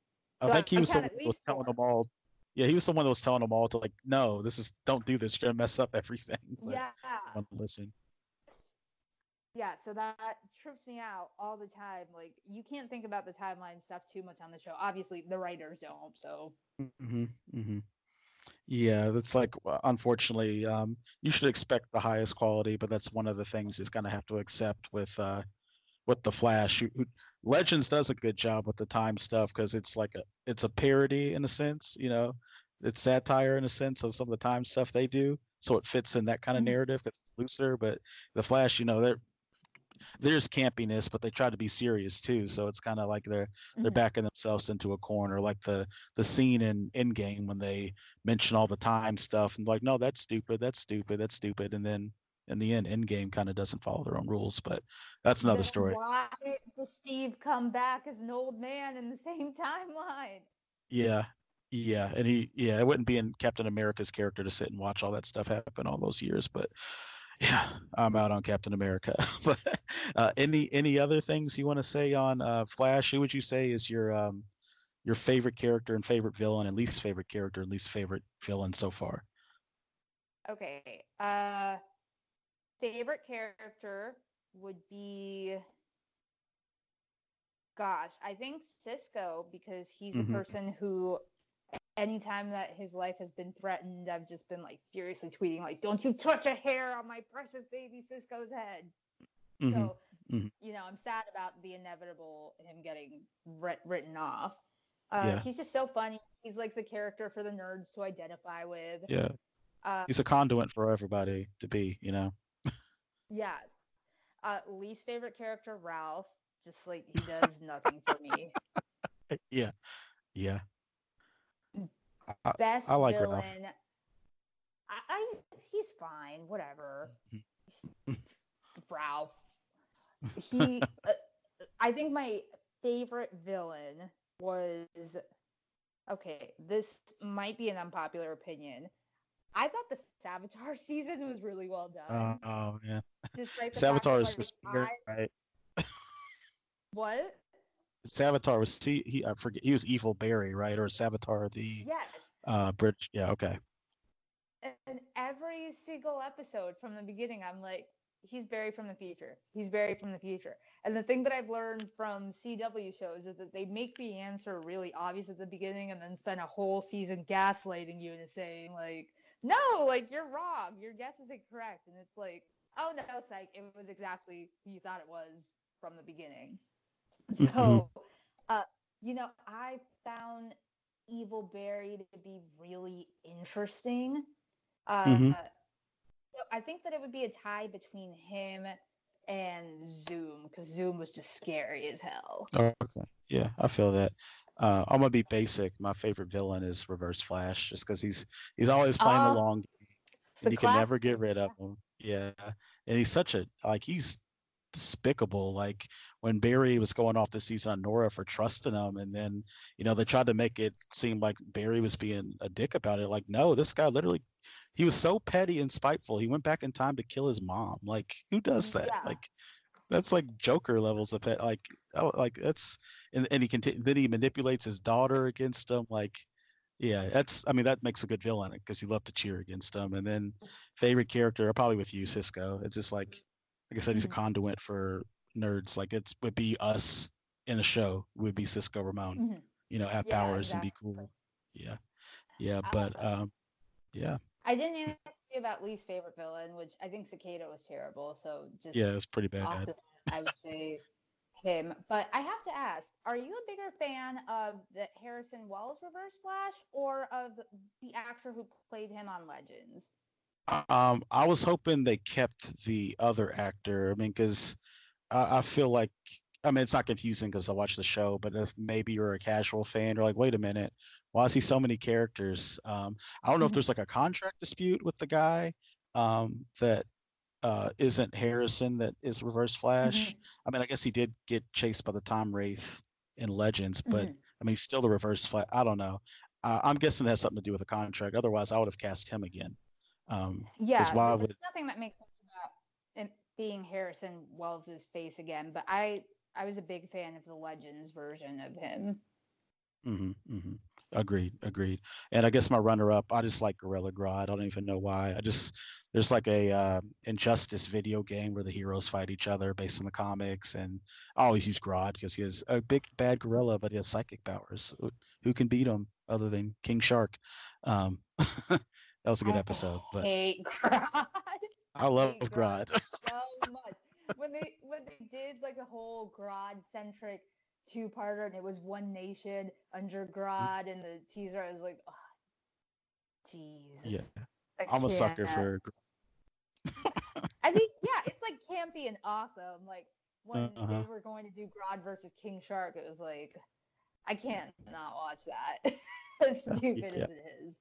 I So think he I'm was the one that was telling them all. Yeah, he was the one that was telling them all to like, no, this is don't do this. You're gonna mess up everything. But yeah, listen. yeah. So that trips me out all the time. Like you can't think about the timeline stuff too much on the show. Obviously, the writers don't. So hmm hmm Yeah, that's like unfortunately, um, you should expect the highest quality, but that's one of the things he's gonna have to accept with uh, with the Flash. Who, who, Legends does a good job with the time stuff because it's like a it's a parody in a sense, you know, it's satire in a sense of some of the time stuff they do, so it fits in that kind of Mhm. narrative 'cause it's looser. But the Flash, you know, they're there's campiness, but they try to be serious too. So it's kind of like they're they're Mhm. backing themselves into a corner, like the the scene in Endgame when they mention all the time stuff and like, no, that's stupid, that's stupid, that's stupid, and then in the end, Endgame kind of doesn't follow their own rules. But that's another Then story. Why does Steve come back as an old man in the same timeline? Yeah, yeah, and he yeah, it wouldn't be in Captain America's character to sit and watch all that stuff happen all those years, but. Yeah, I'm out on Captain America. but uh, any any other things you want to say on uh, Flash? Who would you say is your um, your favorite character and favorite villain, and least favorite character and least favorite villain so far? Okay. Uh favorite character would be gosh, I think Cisco because he's Mhm. a person who anytime that his life has been threatened, I've just been like furiously tweeting like, "Don't you touch a hair on my precious baby Cisco's head." Mhm. So, mhm. you know, I'm sad about the inevitable him getting writ- written off. Uh, Yeah. He's just so funny. He's like the character for the nerds to identify with. Yeah, Uh, he's a conduit for everybody to be. You know. Yeah. Uh, least favorite character, Ralph. Just like he does nothing for me. Yeah, yeah. I- Best I like Ralph. villain. I, I he's fine. Whatever. Mm-hmm. Ralph. He. uh, I think my favorite villain was. Okay, this might be an unpopular opinion. I thought the Savitar season was really well done. Uh, oh yeah. Despite the Savitar is the spirit, I- right? what? Savitar was he, he I forget he was evil Barry, right? Or Savitar the Yes. uh bridge. Yeah, okay. And every single episode from the beginning, I'm like, he's Barry from the future. He's Barry from the future. And the thing that I've learned from CW shows is that they make the answer really obvious at the beginning and then spend a whole season gaslighting you and saying, like, no, like, you're wrong. Your guess is incorrect. And it's like, oh, no, psych. It was exactly who you thought it was from the beginning. So, Mhm. uh, you know, I found Evil Barry to be really interesting. Uh, Mhm. so I think that it would be a tie between him and Zoom because Zoom was just scary as hell. Oh, okay. Yeah, I feel that. Uh, I'm gonna be basic. My favorite villain is Reverse Flash, just because he's he's always playing the Oh, long game, and you can never get rid of him. Yeah, and he's such a like he's despicable. Like when Barry was going off the season on Nora for trusting him, and then you know they tried to make it seem like Barry was being a dick about it. Like no, this guy literally, he was so petty and spiteful. He went back in time to kill his mom. Like who does that? Yeah. Like that's like Joker levels of pet. Like oh, like that's and, and he conti- then he manipulates his daughter against him. Like yeah, that's I mean that makes a good villain because you love to cheer against him. And then mm-hmm. favorite character, probably with you, Cisco. It's just like like I said, he's a Mhm. conduit for nerds. Like it would be us in a show would be Cisco Ramon. Mhm. You know, have Yeah, powers and be cool. Yeah, yeah, but um, yeah, I didn't ask you about least favorite villain, which I think Cicada was terrible. So just yeah, it's pretty bad. I would say him. But I have to ask, are you a bigger fan of the Harrison Wells Reverse Flash or of the actor who played him on Legends? Um, I was hoping they kept the other actor. I mean, because I, I feel like I mean it's not confusing because I watch the show, but if maybe you're a casual fan, you're like, wait a minute, why is he so many characters? Um, I don't know if Mhm. there's like a contract dispute with the guy um, that uh, isn't Harrison that is Reverse Flash. I mean, I guess he did get chased by the Time Wraith in Legends, but Mhm. I mean, he's still the Reverse Flash. I don't know. Uh, I'm guessing that has something to do with the contract. Otherwise, I would have cast him again. Um, Yeah, there's would- nothing that makes sense about it being Harrison Wells's face again. But I I was a big fan of the Legends version of him. hmm hmm Agreed, agreed. And I guess my runner-up, I just like Gorilla Grodd. I don't even know why. I just there's like a uh, Injustice video game where the heroes fight each other based on the comics, and I always use Grodd because he has a big bad gorilla, but he has psychic powers. Who- Who can beat him other than King Shark? Um, that was a good I episode, but hate Grodd I love hate Grodd. so much. When they when they did like a whole Grodd centric two parter and it was one nation under Grodd and the teaser, I was like, oh, jeez. yeah, I I'm a sucker for. I think yeah, it's like campy and awesome. Like when Uh-huh. they were going to do Grodd versus King Shark, it was like I can't not watch that. as stupid yeah. as it is.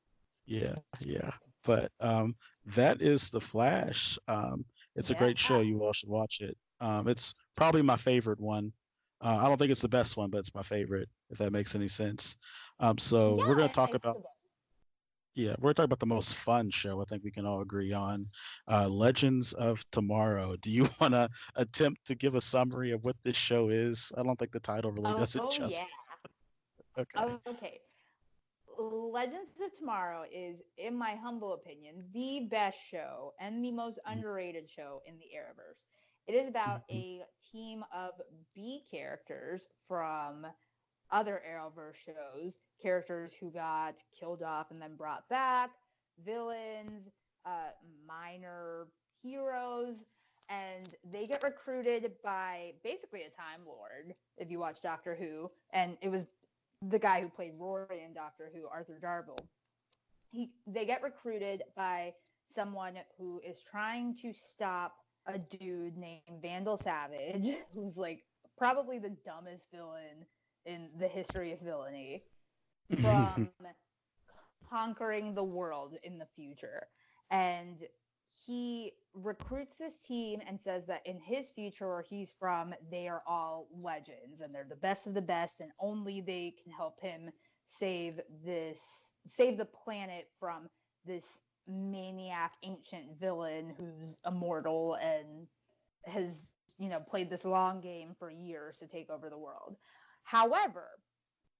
Yeah, yeah. But um, that is the Flash. Um, it's a great show. You all should watch it. Um, it's probably my favorite one. Uh, I don't think it's the best one, but it's my favorite. If that makes any sense. Um, so Yeah, we're gonna talk makes about yeah, we're talking about the most fun show. I think we can all agree on. Uh, Legends of Tomorrow. Do you want to attempt to give a summary of what this show is? I don't think the title really does it oh justice. yeah. Okay. Oh, okay. Legends of Tomorrow is, in my humble opinion, the best show and the most Mm. underrated show in the Arrowverse. It is about Mhm. a team of B characters from other Arrowverse shows, characters who got killed off and then brought back, villains, uh, minor heroes, and they get recruited by basically a Time Lord. If you watch Doctor Who, and it was the guy who played Rory in Doctor Who, Arthur Darvill. He they get recruited by someone who is trying to stop a dude named Vandal Savage, who's like probably the dumbest villain in the history of villainy, from conquering the world in the future. And he recruits this team and says that in his future where he's from, they are all legends and they're the best of the best, and only they can help him save this save the planet from this maniac ancient villain who's immortal and has you know played this long game for years to take over the world. However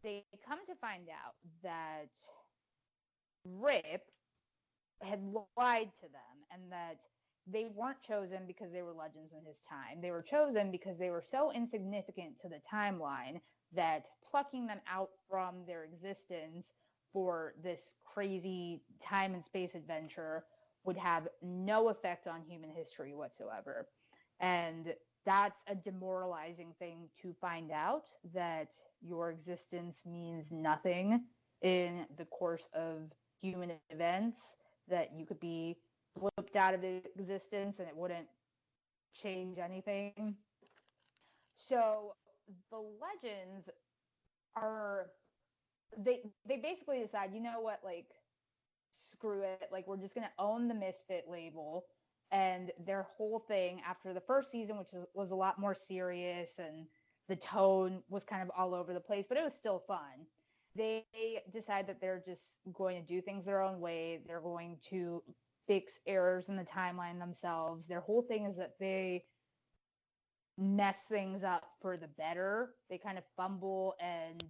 they come to find out that rip had lied to them and that they weren't chosen because they were legends in his time. They were chosen because they were so insignificant to the timeline that plucking them out from their existence for this crazy time and space adventure would have no effect on human history whatsoever. And that's a demoralizing thing to find out that your existence means nothing in the course of human events, that you could be flipped out of existence and it wouldn't change anything. So the legends are they they basically decide, you know what, like screw it, like we're just gonna own the misfit label. And their whole thing after the first season, which was a lot more serious and the tone was kind of all over the place, but it was still fun. They decide that they're just going to do things their own way. They're going to fix errors in the timeline themselves. Their whole thing is that they mess things up for the better. They kind of fumble and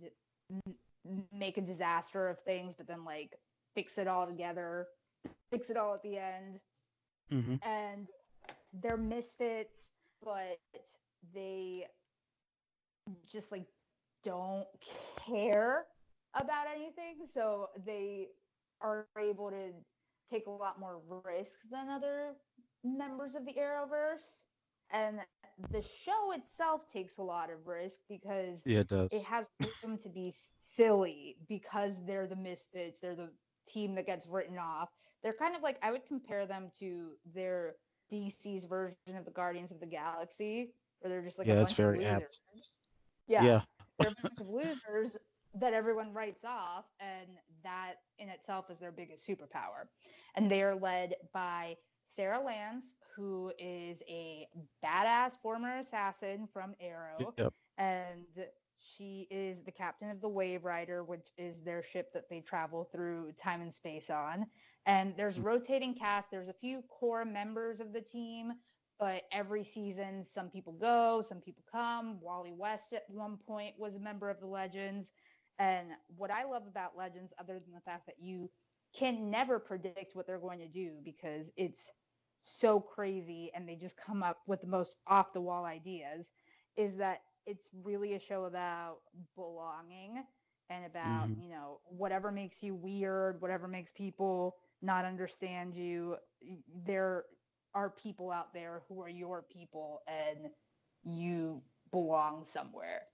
m- make a disaster of things, but then like fix it all together, fix it all at the end. hmm And they're misfits, but they just like don't care about anything. So they are able to take a lot more risk than other members of the Arrowverse. And the show itself takes a lot of risk because Yeah, it does. it has room to be silly because they're the misfits. They're the team that gets written off. They're kind of like I would compare them to their DC's version of the Guardians of the Galaxy, where they're just like Yeah, a that's bunch very of apt. Yeah, yeah. they're a bunch of losers that everyone writes off, and that in itself is their biggest superpower. And they are led by Sara Lance, who is a badass former assassin from Arrow Yep. and she is the captain of the Wave Rider, which is their ship that they travel through time and space on. And there's Mm. rotating cast. There's a few core members of the team, but every season, some people go, some people come. Wally West at one point was a member of the Legends. And what I love about Legends, other than the fact that you can never predict what they're going to do because it's so crazy and they just come up with the most off the wall ideas, is that it's really a show about belonging and about, Mhm. you know, whatever makes you weird, whatever makes people not understand you. There are people out there who are your people and you belong somewhere.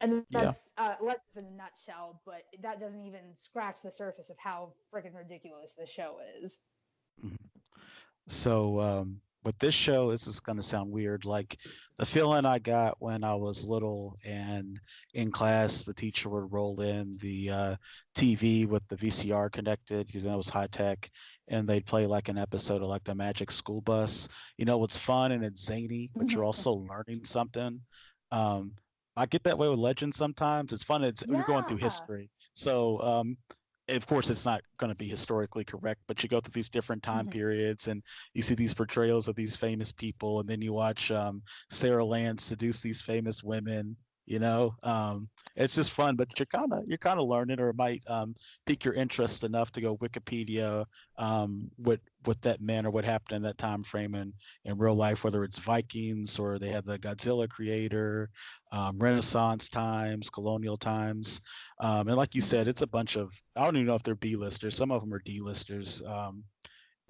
And Yeah. that's uh, Legends in a nutshell, but that doesn't even scratch the surface of how freaking ridiculous the show is. So um, with this show, this is going to sound weird. Like the feeling I got when I was little and in class, the teacher would roll in the uh, TV with the VCR connected because that was high tech, and they'd play like an episode of like the Magic School Bus. You know, it's fun and it's zany, but you're also learning something. Um, I get that way with Legends sometimes. It's fun. It's you're going through history. So um, of course, it's not going to be historically correct, but you go through these different time Mhm. periods and you see these portrayals of these famous people, and then you watch um, Sara Lance seduce these famous women. You know, um, it's just fun, but you're kind of you're kind of learning, or it might um, pique your interest enough to go Wikipedia um, what what that meant or what happened in that time frame in in real life, whether it's Vikings or they had the Godzilla creator, um, Renaissance times, colonial times. Um, and like you said, it's a bunch of I don't even know if they're B-listers. Some of them are D-listers. Um,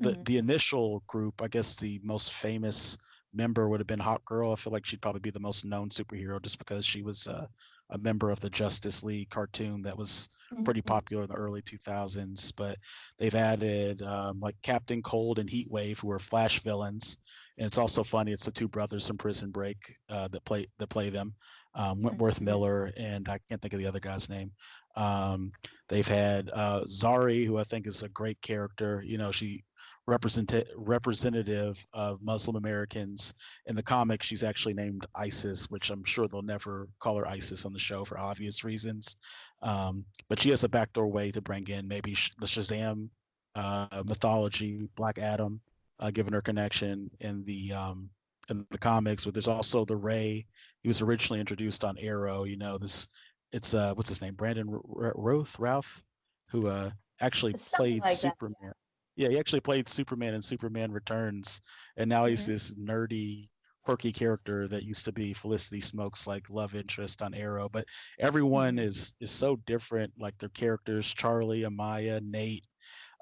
the Mhm. the initial group, I guess the most famous member would have been Hawk Girl. I feel like she'd probably be the most known superhero just because she was uh, a member of the Justice League cartoon that was pretty Mhm. popular in the early 2000s. But they've added um, like Captain Cold and Heat Wave, who are Flash villains. And it's also funny. It's the two brothers from Prison Break uh, that play that play them, um, Wentworth. Miller and I can't think of the other guy's name. Um, they've had uh, Zari, who I think is a great character. You know, she represent representative of Muslim Americans. In the comics, she's actually named Isis, which I'm sure they'll never call her Isis on the show for obvious reasons. Um, but she has a backdoor way to bring in maybe Sh- the Shazam uh, mythology, Black Adam, uh, given her connection in the um, in the comics. But there's also the Ray. He was originally introduced on Arrow. You know this. It's uh, what's his name? Brandon R- R- Roth, Routh, who uh, actually played like that, Superman. Yeah, he actually played Superman in Superman Returns, and now he's Mhm. this nerdy, quirky character that used to be Felicity Smoak's like love interest on Arrow. But everyone Mhm. is is so different. Like their characters, Charlie, Amaya, Nate,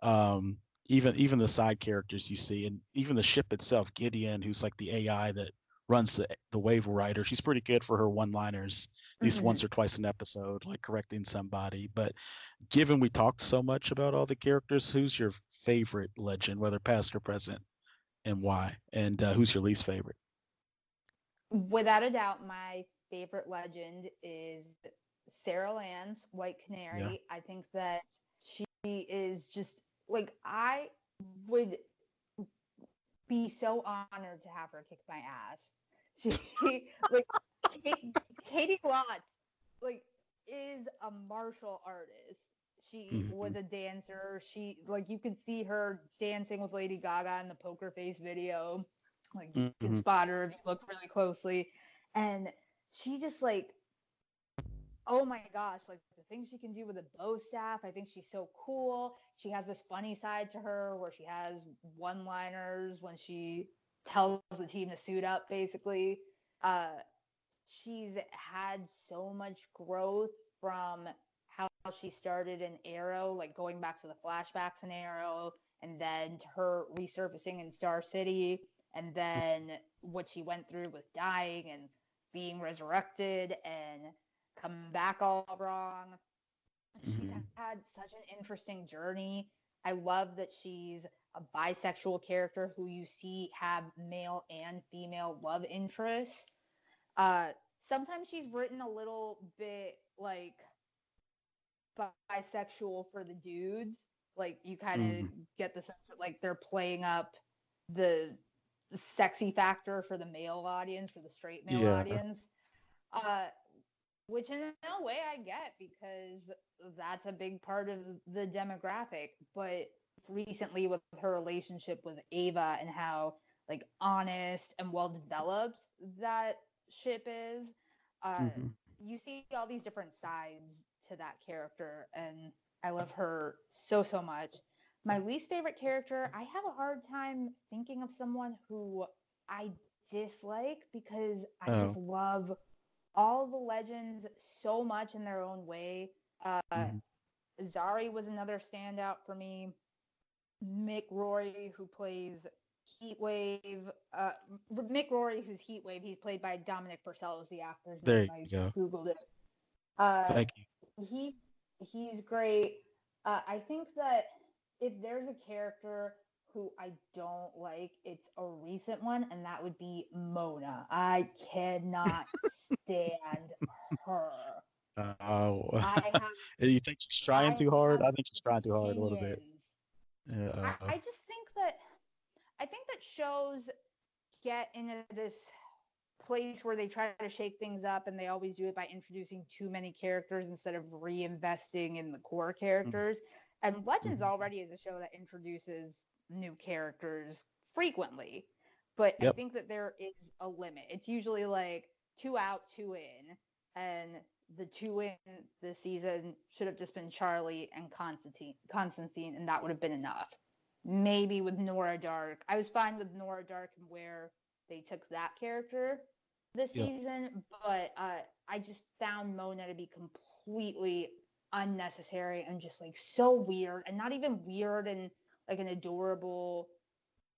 um, even even the side characters you see, and even the ship itself, Gideon, who's like the AI that runs the the Wave Rider. She's pretty good for her one-liners, at least Mhm. once or twice an episode, like correcting somebody. But given we talked so much about all the characters, who's your favorite legend, whether past or present, and why? And uh, who's your least favorite? Without a doubt, my favorite legend is Sara Lance, White Canary. I think that she is just like I would be so honored to have her kick my ass. She like Kate, Caity Lotz like is a martial artist. She was a dancer. She like you can see her dancing with Lady Gaga in the Poker Face video. Like you can Mhm. spot her if you look really closely. And she just like oh my gosh, like the things she can do with a bow staff. I think she's so cool. She has this funny side to her where she has one liners when she tells the team to suit up, basically. Uh, she's had so much growth from how she started in Arrow, like going back to the flashbacks in Arrow, and then to her resurfacing in Star City, and then what she went through with dying and being resurrected and coming back all wrong. She's Mhm. had such an interesting journey. I love that she's a bisexual character who you see have male and female love interests. Uh, sometimes she's written a little bit like bisexual for the dudes. Like you kind of Mhm. get the sense that like they're playing up the sexy factor for the male audience, for the straight male Yeah. audience. Uh, which in a way I get because that's a big part of the demographic. But recently, with her relationship with Ava and how like honest and well developed that ship is, uh, mm-hmm. you see all these different sides to that character, and I love her so so much. My least favorite character, I have a hard time thinking of someone who I dislike because I oh. just love all the legends so much in their own way. Uh, mm-hmm. Zari was another standout for me. Mick Rory, who plays Heatwave. Uh, Mick Rory, who's Heatwave, he's played by Dominic Purcell, is the actor's there name. I go. googled it. Uh, Thank you. He he's great. Uh, I think that if there's a character who I don't like, it's a recent one, and that would be Mona. I cannot stand her. Oh, uh, you think she's trying I too hard? I think she's trying too hard a little bit. Yeah. I, I just think that I think that shows get into this place where they try to shake things up and they always do it by introducing too many characters instead of reinvesting in the core mm-hmm. characters. Mm-hmm. And Legends mm-hmm. already is a show that introduces new characters frequently. But yep. I think that there is a limit. It's usually like two out, two in. And the two in this season should have just been Charlie and Constantine, Constantine, and that would have been enough. Maybe with Nora Darhk, I was fine with Nora Darhk and where they took that character this yep. season, but uh, I just found Mona to be completely unnecessary and just like so weird, and not even weird and like an adorable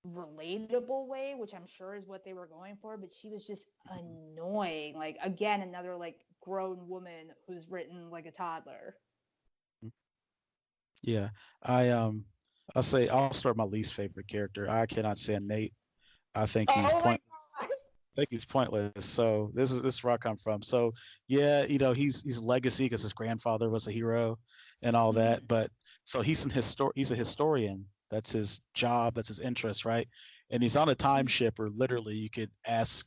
relatable way which i'm sure is what they were going for but she was just annoying. Like again another like grown woman who's written like a toddler. Yeah. I um i'll say i'll start my least favorite character. I cannot stand nate. I think he's oh pointless. I think he's pointless. So this is this is where I come from. So yeah, you know he's he's legacy because his grandfather was a hero and all that. Mm-hmm. But so he's an histor he's a historian that's his job. That's his interest, right? And he's on a time ship, or literally, you could ask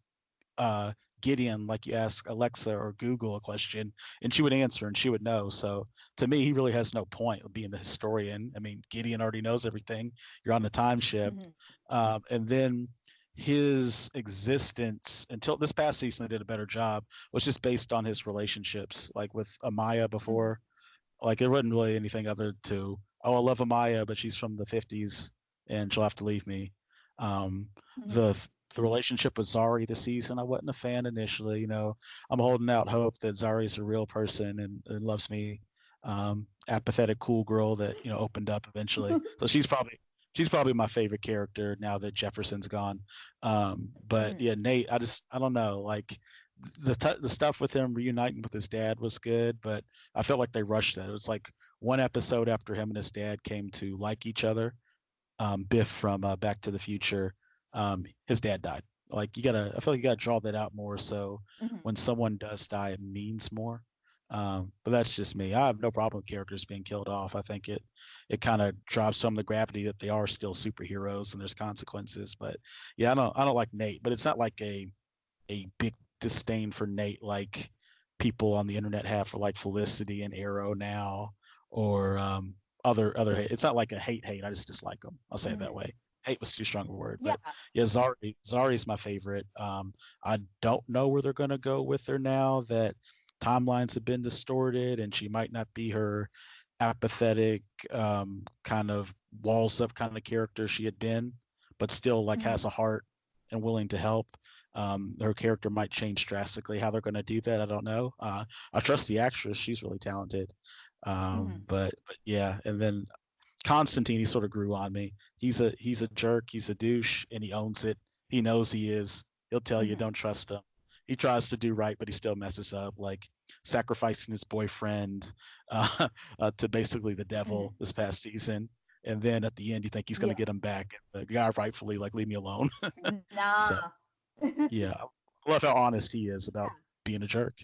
uh, Gideon, like you ask Alexa or Google a question, and she would answer and she would know. So to me, he really has no point of being the historian. I mean, Gideon already knows everything. You're on the time ship, mm-hmm. um, and then his existence until this past season they did a better job was just based on his relationships like with amaya before mm-hmm. like it wasn't really anything other to oh, I love Amaya, but she's from the 50s and she'll have to leave me. Um, mm-hmm. The the relationship with Zari this season, I wasn't a fan initially. You know, I'm holding out hope that Zari is a real person and, and loves me. Um, apathetic, cool girl that you know opened up eventually. so she's probably she's probably my favorite character now that Jefferson's gone. Um, but mm-hmm. yeah, Nate, I just I don't know, like the t- the stuff with him reuniting with his dad was good, but I felt like they rushed it. It was like one episode after him and his dad came to like each other. Um, Biff from uh, Back to the Future, um, his dad died. Like you gotta, I feel like you gotta draw that out more. So mm-hmm. when someone does die, it means more. Um, but that's just me. I have no problem with characters being killed off. I think it it kind of drops some of the gravity that they are still superheroes and there's consequences. But yeah, I don't I don't like Nate, but it's not like a a big disdain for Nate like people on the internet have for like Felicity and Arrow now or um, other other hate. It's not like a hate hate. I just dislike them. I'll say it that mm-hmm. way. Hate was too strong a word, but yeah, yeah Zari Zari is my favorite. Um, I don't know where they're gonna go with her now that timelines have been distorted and she might not be her apathetic um, kind of walls up kind of character she had been, but still like mm-hmm. has a heart and willing to help. Um, her character might change drastically. How they're going to do that, I don't know. Uh, I trust the actress; she's really talented. Um, mm-hmm. but, but yeah, and then Constantine, he sort of grew on me. He's a he's a jerk. He's a douche, and he owns it. He knows he is. He'll tell mm-hmm. you, don't trust him. He tries to do right, but he still messes up, like sacrificing his boyfriend uh, uh, to basically the devil mm-hmm. this past season. And then at the end, you think he's going to yeah. get him back. The guy rightfully like, leave me alone. nah. So, yeah, I love how honest he is about yeah. being a jerk.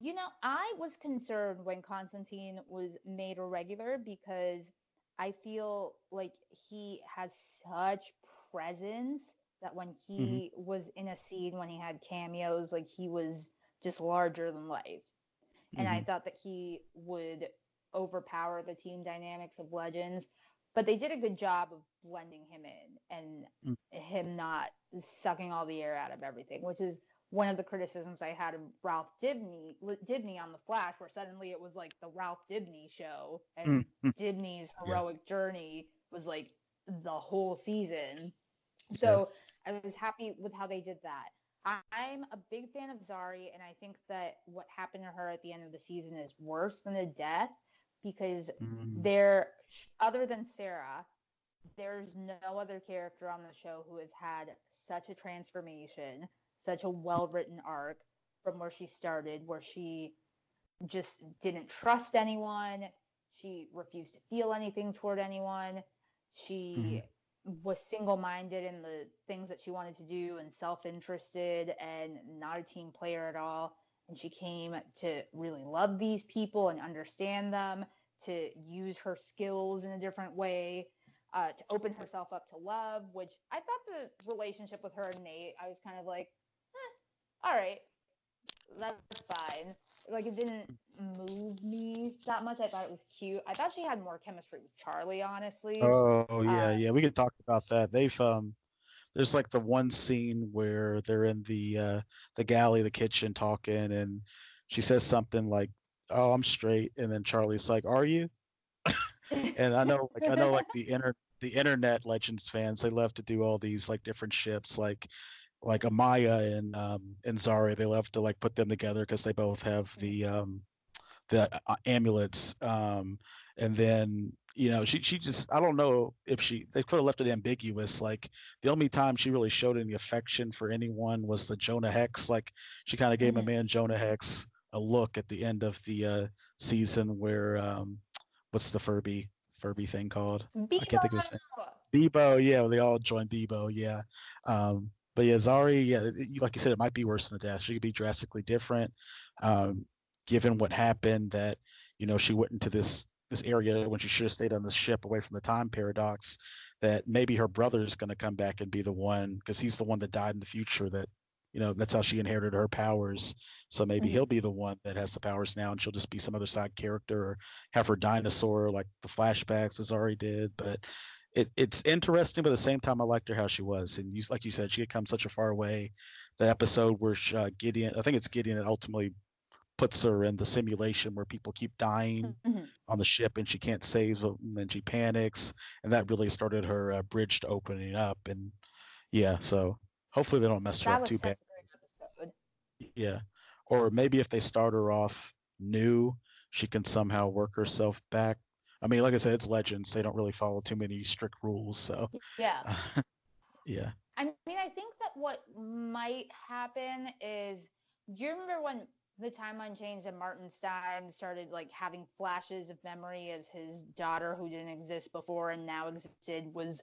You know, I was concerned when Constantine was made a regular because I feel like he has such presence that when mm-hmm. he mm-hmm. was in a scene, when he had cameos, like he was just larger than life. And I Mhm. thought that he would overpower the team dynamics of Legends, but they did a good job of blending him in and Mm. him not sucking all the air out of everything, which is one of the criticisms I had of Ralph Dibny, Dibny on the Flash, where suddenly it was like the Ralph Dibny show, and Mhm. Dibny's Yeah. heroic journey was like the whole season. So I was happy with how they did that. I'm a big fan of Zari, and I think that what happened to her at the end of the season is worse than a death because Mm. there, other than Sara, there's no other character on the show who has had such a transformation, such a well written arc from where she started, where she just didn't trust anyone. She refused to feel anything toward anyone. She mm-hmm. was single minded in the things that she wanted to do and self interested and not a team player at all. And she came to really love these people and understand them, to use her skills in a different way, uh, to open herself up to love, which I thought the relationship with her and Nate, I was kind of like, eh, all right, that's fine. Like it didn't move me that much. I thought it was cute. I thought she had more chemistry with Charlie, honestly. Oh yeah, Uh, yeah. We could talk about that. They've um, there's like the one scene where they're in the uh the galley, the kitchen, talking, and she says something like, "Oh, I'm straight," and then Charlie's like, "Are you?" And I know, like I know, like the inter the internet legends fans, they love to do all these like different ships, like like Amaya and um and Zari. They love to like put them together because they both have the um the uh, amulets. Um, and then you know she she just I don't know if she they could have left it ambiguous. Like the only time she really showed any affection for anyone was the Jonah Hex. Like she kind of gave my Mhm. man Jonah Hex a look at the end of the uh, season where um what's the Furby Furby thing called? I can't think of his name. Beebo, yeah, they all joined Beebo, yeah. Um, but yeah, Zari, yeah, like you said, it might be worse than a death. She could be drastically different, um, given what happened. That you know she went into this this area when she should have stayed on the ship away from the time paradox. That maybe her brother is going to come back and be the one because he's the one that died in the future. That you know that's how she inherited her powers. So maybe Mhm. he'll be the one that has the powers now, and she'll just be some other side character or have her dinosaur like the flashbacks as Zari did. But it, it's interesting, but at the same time, I liked her how she was. And you, like you said, she had come such a far way. The episode where she, uh, Gideon, I think it's Gideon that ultimately puts her in the simulation where people keep dying Mhm. on the ship and she can't save them and she panics. And that really started her uh, bridge to opening up. And yeah, so hopefully they don't mess her up too bad. a great episode. Yeah. Or maybe if they start her off new, she can somehow work herself back. I mean, like I said, it's legends. They don't really follow too many strict rules. So Yeah. yeah. I mean, I think that what might happen is, do you remember when the timeline changed and Martin Stein started like having flashes of memory as his daughter, who didn't exist before and now existed, was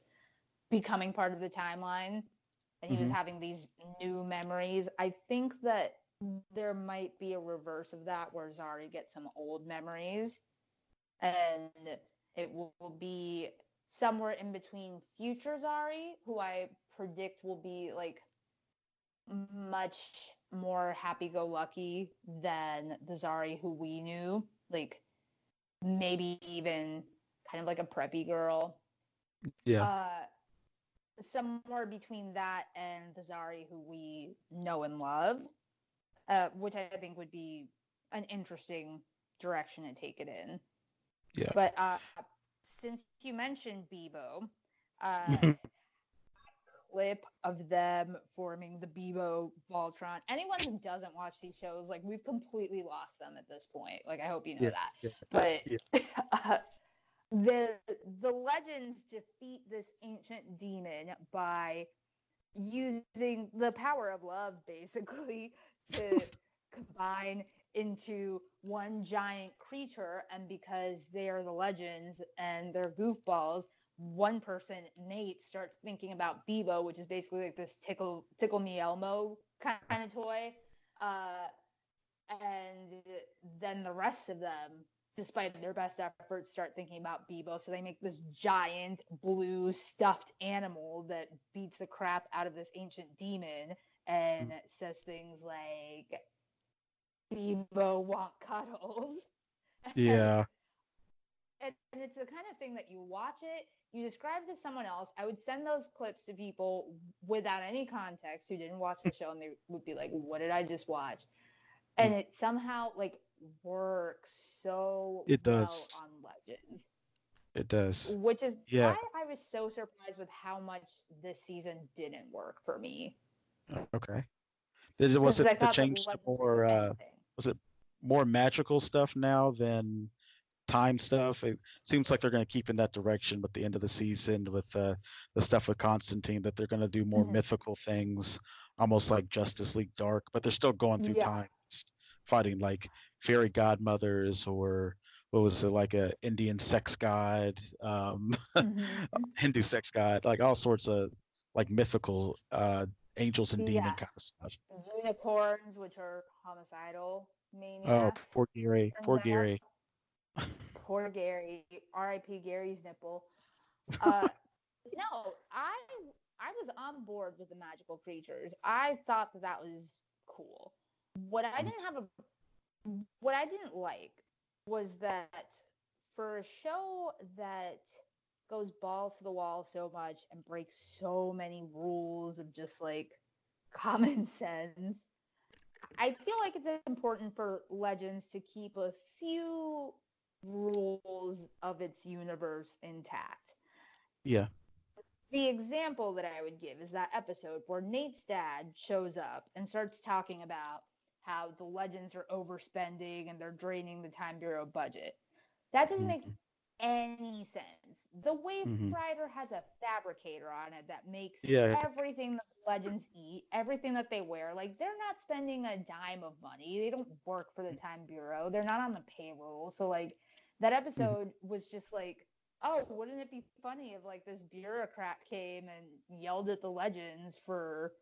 becoming part of the timeline, and he was Mhm. having these new memories. I think that there might be a reverse of that, where Zari gets some old memories, and it will will be somewhere in between future Zari, who I predict will be like much more happy go lucky than the Zari who we knew. Like maybe even kind of like a preppy girl. Yeah. Uh, somewhere between that and the Zari who we know and love, uh, which I think would be an interesting direction to take it in. Yeah. But uh, since you mentioned Beebo, uh, clip of them forming the Beebo Voltron. Anyone who doesn't watch these shows, like we've completely lost them at this point. Like I hope you know Yeah, that. yeah, But uh, the the legends defeat this ancient demon by using the power of love, basically, to combine into one giant creature. And because they are the legends and they're goofballs, one person, Nate, starts thinking about Beebo, which is basically like this tickle tickle me Elmo kind of toy. Uh, and then the rest of them, despite their best efforts, start thinking about Beebo. So they make this giant blue stuffed animal that beats the crap out of this ancient demon and hmm. says things like, Beebo want cuddles. Yeah. and, and it's the kind of thing that you watch it, you describe to someone else. I would send those clips to people without any context who didn't watch the show, and they would be like, "What did I just watch?" And hmm. it somehow like works so It well does. on Legends, It does. which is Yeah. why I was so surprised with how much this season didn't work for me. Okay. Did it was it the change to was more uh amazing. more magical stuff now than time stuff? It seems like they're going to keep in that direction with the end of the season with uh, the stuff with Constantine that they're going to do more Mhm. mythical things, almost like Justice League Dark, but they're still going through Yeah. time, fighting like fairy godmothers or what was it like a Indian sex god, um, Mhm. Hindu sex god, like all sorts of like mythical uh, angels and demon Yes. kind of stuff. unicorns, which are homicidal maniacs. Oh, poor Gary, poor. Gary. Poor Gary. R.I.P. Gary's nipple. Uh, no, I I was on board with the magical creatures. I thought that that was cool. What I didn't have a what I didn't like was that for a show that goes balls to the wall so much and breaks so many rules of just like common sense. I feel like it's important for Legends to keep a few rules of its universe intact. Yeah. The example that I would give is that episode where Nate's dad shows up and starts talking about how the legends are overspending and they're draining the Time Bureau budget. That doesn't make Mhm. any sense. The Wave Mhm. Rider has a fabricator on it that makes Yeah. everything that the legends eat, everything that they wear. Like they're not spending a dime of money. They don't work for the Time Bureau. They're not on the payroll. So like that episode was just like, oh, wouldn't it be funny if like this bureaucrat came and yelled at the legends for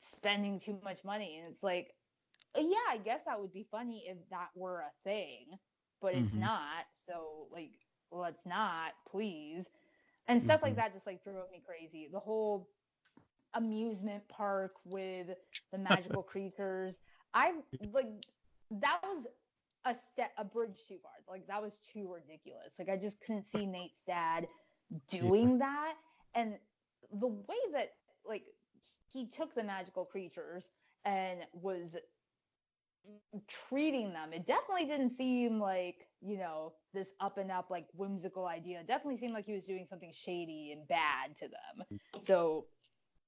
spending too much money? And it's like, yeah, I guess that would be funny if that were a thing, but it's Mhm. not. So like, let's not, please. And stuff like Mhm. that just like drove me crazy. The whole amusement park with the magical creatures. I like that was a step a bridge too far. Like that was too ridiculous. Like I just couldn't see Nate's dad doing that. And the way that like he took the magical creatures and was treating them, it definitely didn't seem like, you know, this up and up like whimsical idea. It definitely seemed like he was doing something shady and bad to them. So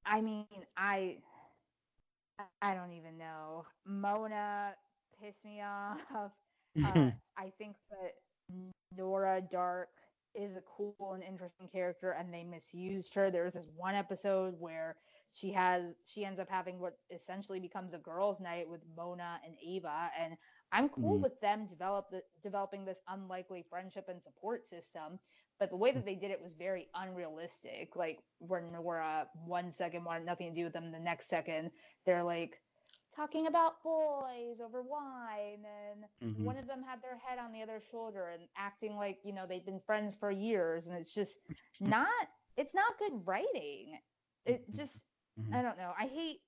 I mean, I I don't even know. Mona pissed me off. Uh, I think that Nora Darhk is a cool and interesting character, and they misused her. There was this one episode where she has she ends up having what essentially becomes a girls' night with Mona and Ava, and I'm cool Mhm. with them develop the, developing this unlikely friendship and support system. But the way that they did it was very unrealistic. Like where Nora one second wanted nothing to do with them, the next second they're like talking about boys over wine and Mhm. one of them had their head on the other shoulder and acting like you know they'd been friends for years and it's just not it's not good writing it Mhm. just Mhm. i don't know i hate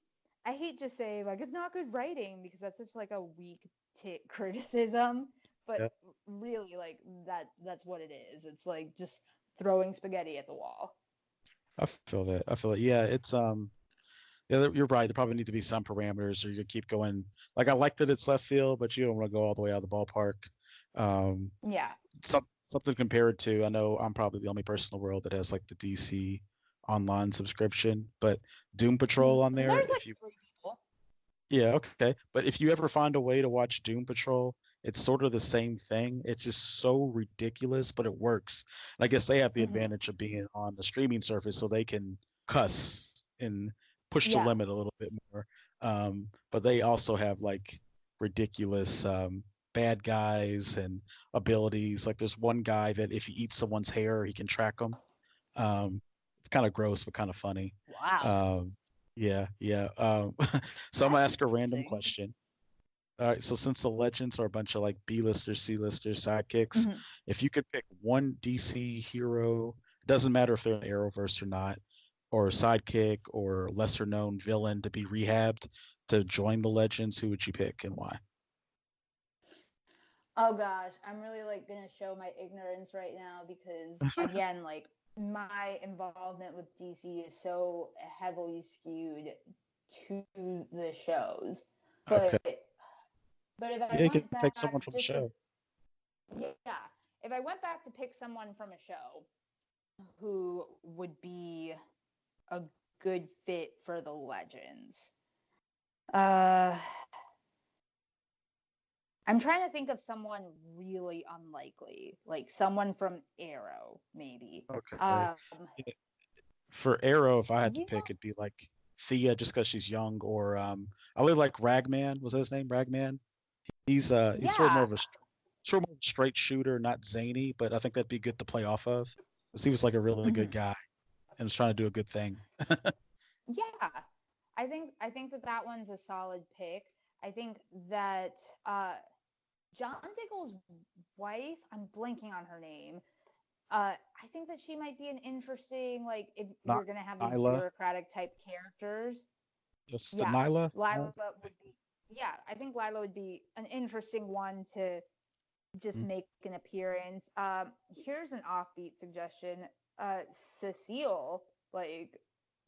i hate just saying like it's not good writing because that's such like a weak t- criticism but Yep. really like that that's what it is it's like just throwing spaghetti at the wall I feel that. I feel it. Yeah, it's um, yeah, you're right. There probably need to be some parameters, or you could keep going. Like I like that it's left field, but you don't want to go all the way out of the ballpark. Um, yeah some something compared to. I know I'm probably the only person in the world that has like the DC online subscription, but Doom Patrol on there. there's like you three people Yeah, okay. But if you ever find a way to watch Doom Patrol, it's sort of the same thing. It's just so ridiculous, but it works. And I guess they have the Mhm. advantage of being on the streaming service, so they can cuss and push Yeah. the limit a little bit more. Um, but they also have like ridiculous um, bad guys and abilities. Like there's one guy that if he eats someone's hair, he can track them. Um, it's kind of gross, but kind of funny. wow Um, yeah, yeah. Um, so I'm gonna ask a random question. All right, so since the legends are a bunch of like B-listers, C-listers, sidekicks, Mhm. if you could pick one DC hero, doesn't matter if they're in the Arrowverse or not, or a sidekick or lesser known villain to be rehabbed to join the legends, who would you pick and why? Oh gosh, I'm really like gonna show my ignorance right now because again, like my involvement with DC is so heavily skewed to the shows. But Okay. but if I Yeah, you can back take someone from the show. yeah, if I went back to pick someone from a show who would be a good fit for the legends. Uh I'm trying to think of someone really unlikely, like someone from Arrow, maybe. Okay. Um, For Arrow, if I had to yeah. pick, it'd be like Thea, just because she's young, or um, I really like Ragman. Was that his name? Ragman. He's uh, he's sort of more of a sort of more straight shooter, not zany, but I think that'd be good to play off of. 'cause he was like a really good Mhm. guy and was trying to do a good thing. yeah, I think I think that that one's a solid pick. I think that uh, John Diggle's wife, I'm blanking on her name. Uh, I think that she might be an interesting, like, if Ny- you're gonna have these Nyla? bureaucratic type characters. Just Yeah, Nyla. Lyla would be, yeah, I think Lyla would be an interesting one to just Mm. make an appearance. Um, here's an offbeat suggestion. Uh, Cecile, like,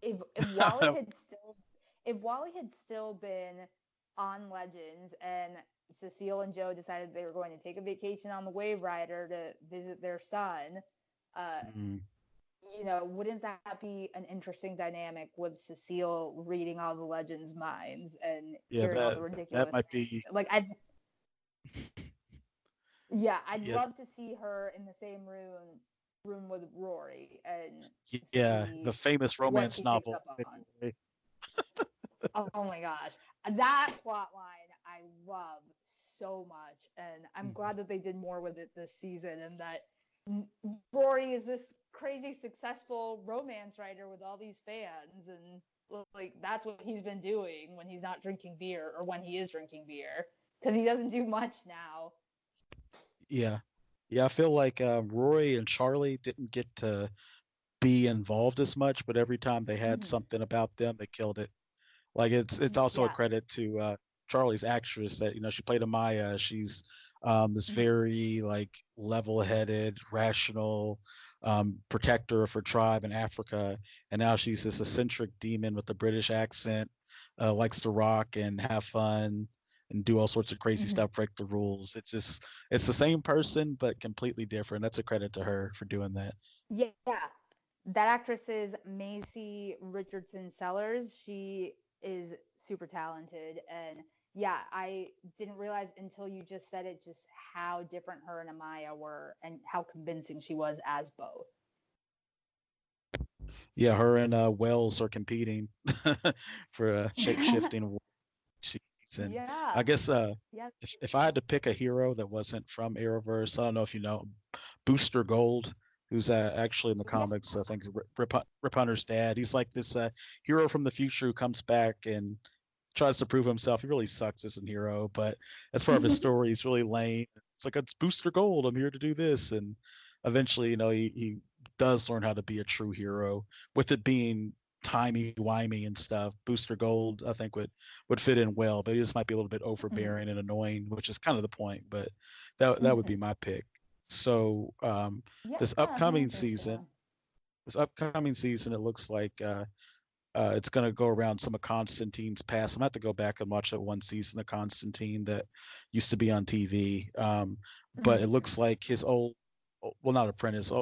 if if Wally had still, if Wally had still been on Legends and Cecile and Joe decided they were going to take a vacation on the Wave Rider to visit their son, uh, Mm, you know, wouldn't that be an interesting dynamic with Cecile reading all the legends' minds and Yeah, hearing all that- the ridiculous that might things? be. like I'd yeah, I'd Yeah. love to see her in the same room room with Rory and Yeah, the famous romance novel. oh my gosh, that plot line I love so much, and I'm Mhm. glad that they did more with it this season, and that Rory is this crazy successful romance writer with all these fans, and like that's what he's been doing when he's not drinking beer or when he is drinking beer, because he doesn't do much now. Yeah. Yeah, I feel like uh, Roy and Charlie didn't get to be involved as much, but every time they had Mhm. something about them, they killed it. Like it's it's also a credit to uh, Charlie's actress that you know she played Amaya. She's um, this Mhm. very like level-headed, rational um, protector of her tribe in Africa, and now she's this eccentric demon with a British accent, uh, likes to rock and have fun and do all sorts of crazy Mhm. stuff, break the rules. It's just it's the same person but completely different. That's a credit to her for doing that. Yeah, that actress is Macy Richardson Sellers. She is super talented, and yeah, I didn't realize until you just said it just how different her and Amaya were, and how convincing she was as both. Yeah, her and uh, Wells are competing for a shape shifting in. yeah, I guess uh, yeah. if, if I had to pick a hero that wasn't from Arrowverse, I don't know if you know Booster Gold, who's uh, actually in the comics. I think Rip, Rip, Rip Hunter's dad. He's like this uh, hero from the future who comes back and tries to prove himself. He really sucks as a hero, but as part of his story, he's really lame. It's like it's Booster Gold. I'm here to do this, and eventually, you know, he he does learn how to be a true hero. With it being timey wimey and stuff, Booster Gold I think would would fit in well, but he just might be a little bit overbearing and annoying, which is kind of the point. But that that would be my pick. So um, this Yeah, I upcoming so. season, this upcoming season, it looks like uh, uh, it's going to go around some of Constantine's past. I'm going to have to go back and watch that one season of Constantine that used to be on TV. Um, but it Mhm. looks like his old, well, not apprentice, a,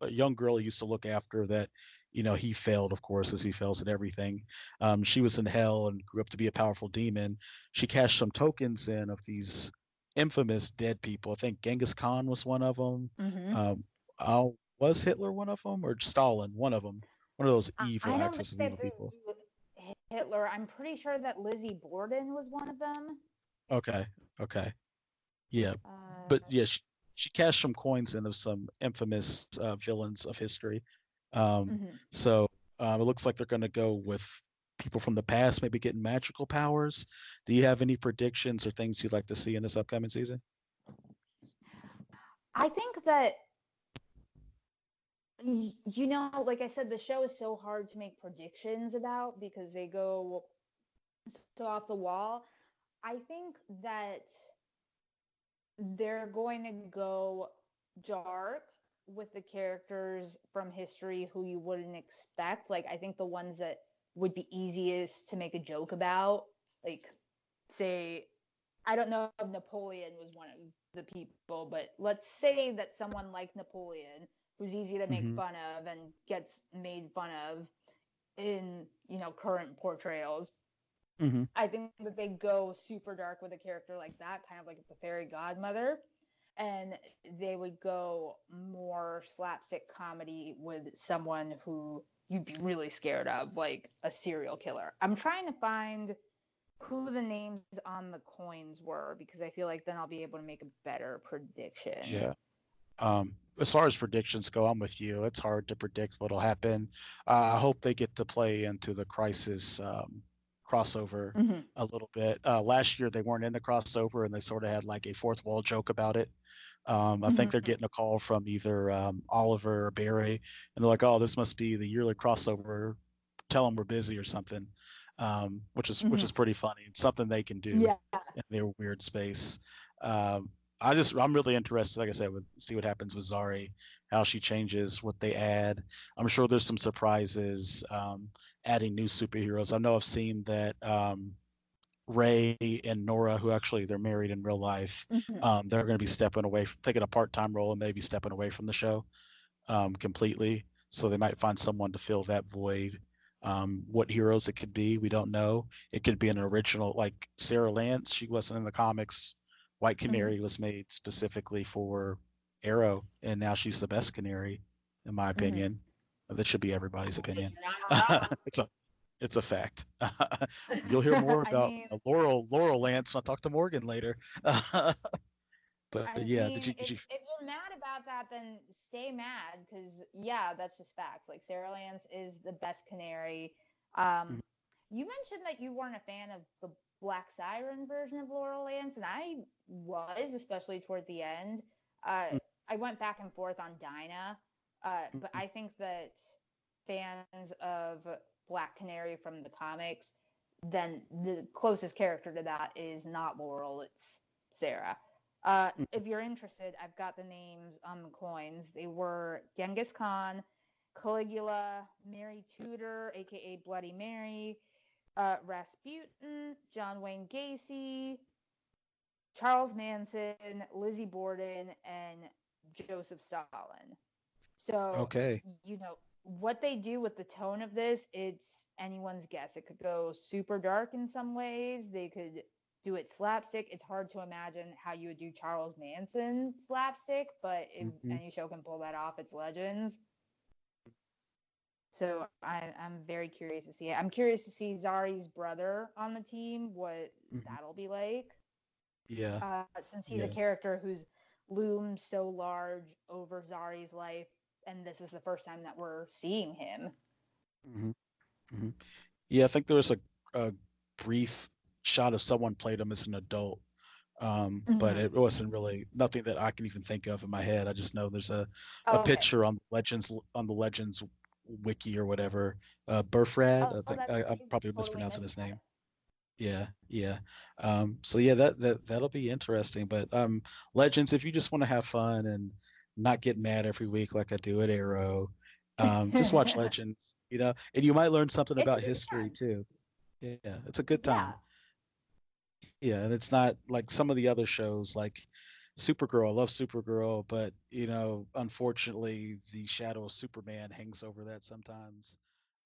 a, young girl he used to look after that, you know, he failed, of course, as he fails at everything. Um, she was in hell and grew up to be a powerful demon. She cashed some tokens in of these infamous dead people. I think Genghis Khan was one of them. Mhm. Um, was Hitler one of them or Stalin one of them? One of those evil I axis of evil people. Hitler. I'm pretty sure that Lizzie Borden was one of them. Okay, okay, yeah, Uh, but yeah, she, she cashed some coins in of some infamous uh, villains of history. Um, mhm. so um, it looks like they're going to go with people from the past, maybe getting magical powers. Do you have any predictions or things you'd like to see in this upcoming season? I think that you know, like I said, the show is so hard to make predictions about because they go so off the wall. I think that they're going to go dark with the characters from history who you wouldn't expect. Like I think the ones that would be easiest to make a joke about, like say I don't know if Napoleon was one of the people, but let's say that someone like Napoleon, who's easy to make Mhm. fun of and gets made fun of in, you know, current portrayals. Mm-hmm. I think that they go super dark with a character like that, kind of like the fairy godmother. And they would go more slapstick comedy with someone who you'd be really scared of, like a serial killer. I'm trying to find who the names on the coins were because I feel like then I'll be able to make a better prediction. Yeah. Um, as far as predictions go, I'm with you. It's hard to predict what'll happen. Uh, I hope they get to play into the crisis um, crossover Mhm. a little bit. Uh, last year they weren't in the crossover and they sort of had like a fourth wall joke about it. Um, I think they're getting a call from either um, Oliver or Barry, and they're like, "Oh, this must be the yearly crossover. Tell them we're busy or something," um, which is which Mhm. is pretty funny. It's something they can do Yeah. in their weird space. Um, I just I'm really interested, like I said, with see what happens with Zari, how she changes, what they add. I'm sure there's some surprises um, adding new superheroes. I know I've seen that um, Ray and Nora, who actually they're married in real life, Mhm. um, they're going to be stepping away, taking a part-time role and maybe stepping away from the show um, completely. So they might find someone to fill that void. Um, what heroes it could be, we don't know. It could be an original, like Sara Lance. She wasn't in the comics. White Canary was made specifically for Arrow, and now she's the best Canary, in my opinion. That should be everybody's opinion. it's a, it's a fact. You'll hear more about mean- Laurel Laurel Lance when I talk to Morgan later. but yeah, mean, did you, did if, you if you're mad about that, then stay mad because yeah, that's just facts. Like Sara Lance is the best canary. Um, Mhm. You mentioned that you weren't a fan of the Black Siren version of Laurel Lance, and I was, especially toward the end. Uh, Mm. I went back and forth on Dinah, uh, but Mhm. I think that fans of Black Canary from the comics, then the closest character to that is not Laurel, it's Sara. Uh, Mhm. if you're interested, I've got the names on the coins. They were Genghis Khan, Caligula, Mary Tudor, aka Bloody Mary, uh, Rasputin, John Wayne Gacy, Charles Manson, Lizzie Borden, and Joseph Stalin. So, okay? you know, what they do with the tone of this, it's anyone's guess. It could go super dark in some ways. They could do it slapstick. It's hard to imagine how you would do Charles Manson slapstick, but if Mhm. any show can pull that off, it's Legends. So I, I'm very curious to see it. I'm curious to see Zari's brother on the team, what Mhm. that'll be like. Yeah. Uh, since he's a character who's loomed so large over Zari's life, and this is the first time that we're seeing him. hmm hmm Yeah, I think there was a, a brief shot of someone played him as an adult, um, but Mhm. it wasn't really nothing that I can even think of in my head. I just know there's a, a Oh, okay. picture on the Legends on the Legends wiki or whatever. Uh, Burfrad, Oh, I think that's I. I'm probably Totally mispronouncing his name. Yeah, yeah. Um, so yeah, that that that'll be interesting. But um, Legends, if you just want to have fun and not get mad every week like I do at Arrow, um, just watch Legends. You know, and you might learn something It's about history time. too. Yeah, it's a good Yeah. time. Yeah, and it's not like some of the other shows like Supergirl. I love Supergirl, but you know, unfortunately, the shadow of Superman hangs over that sometimes.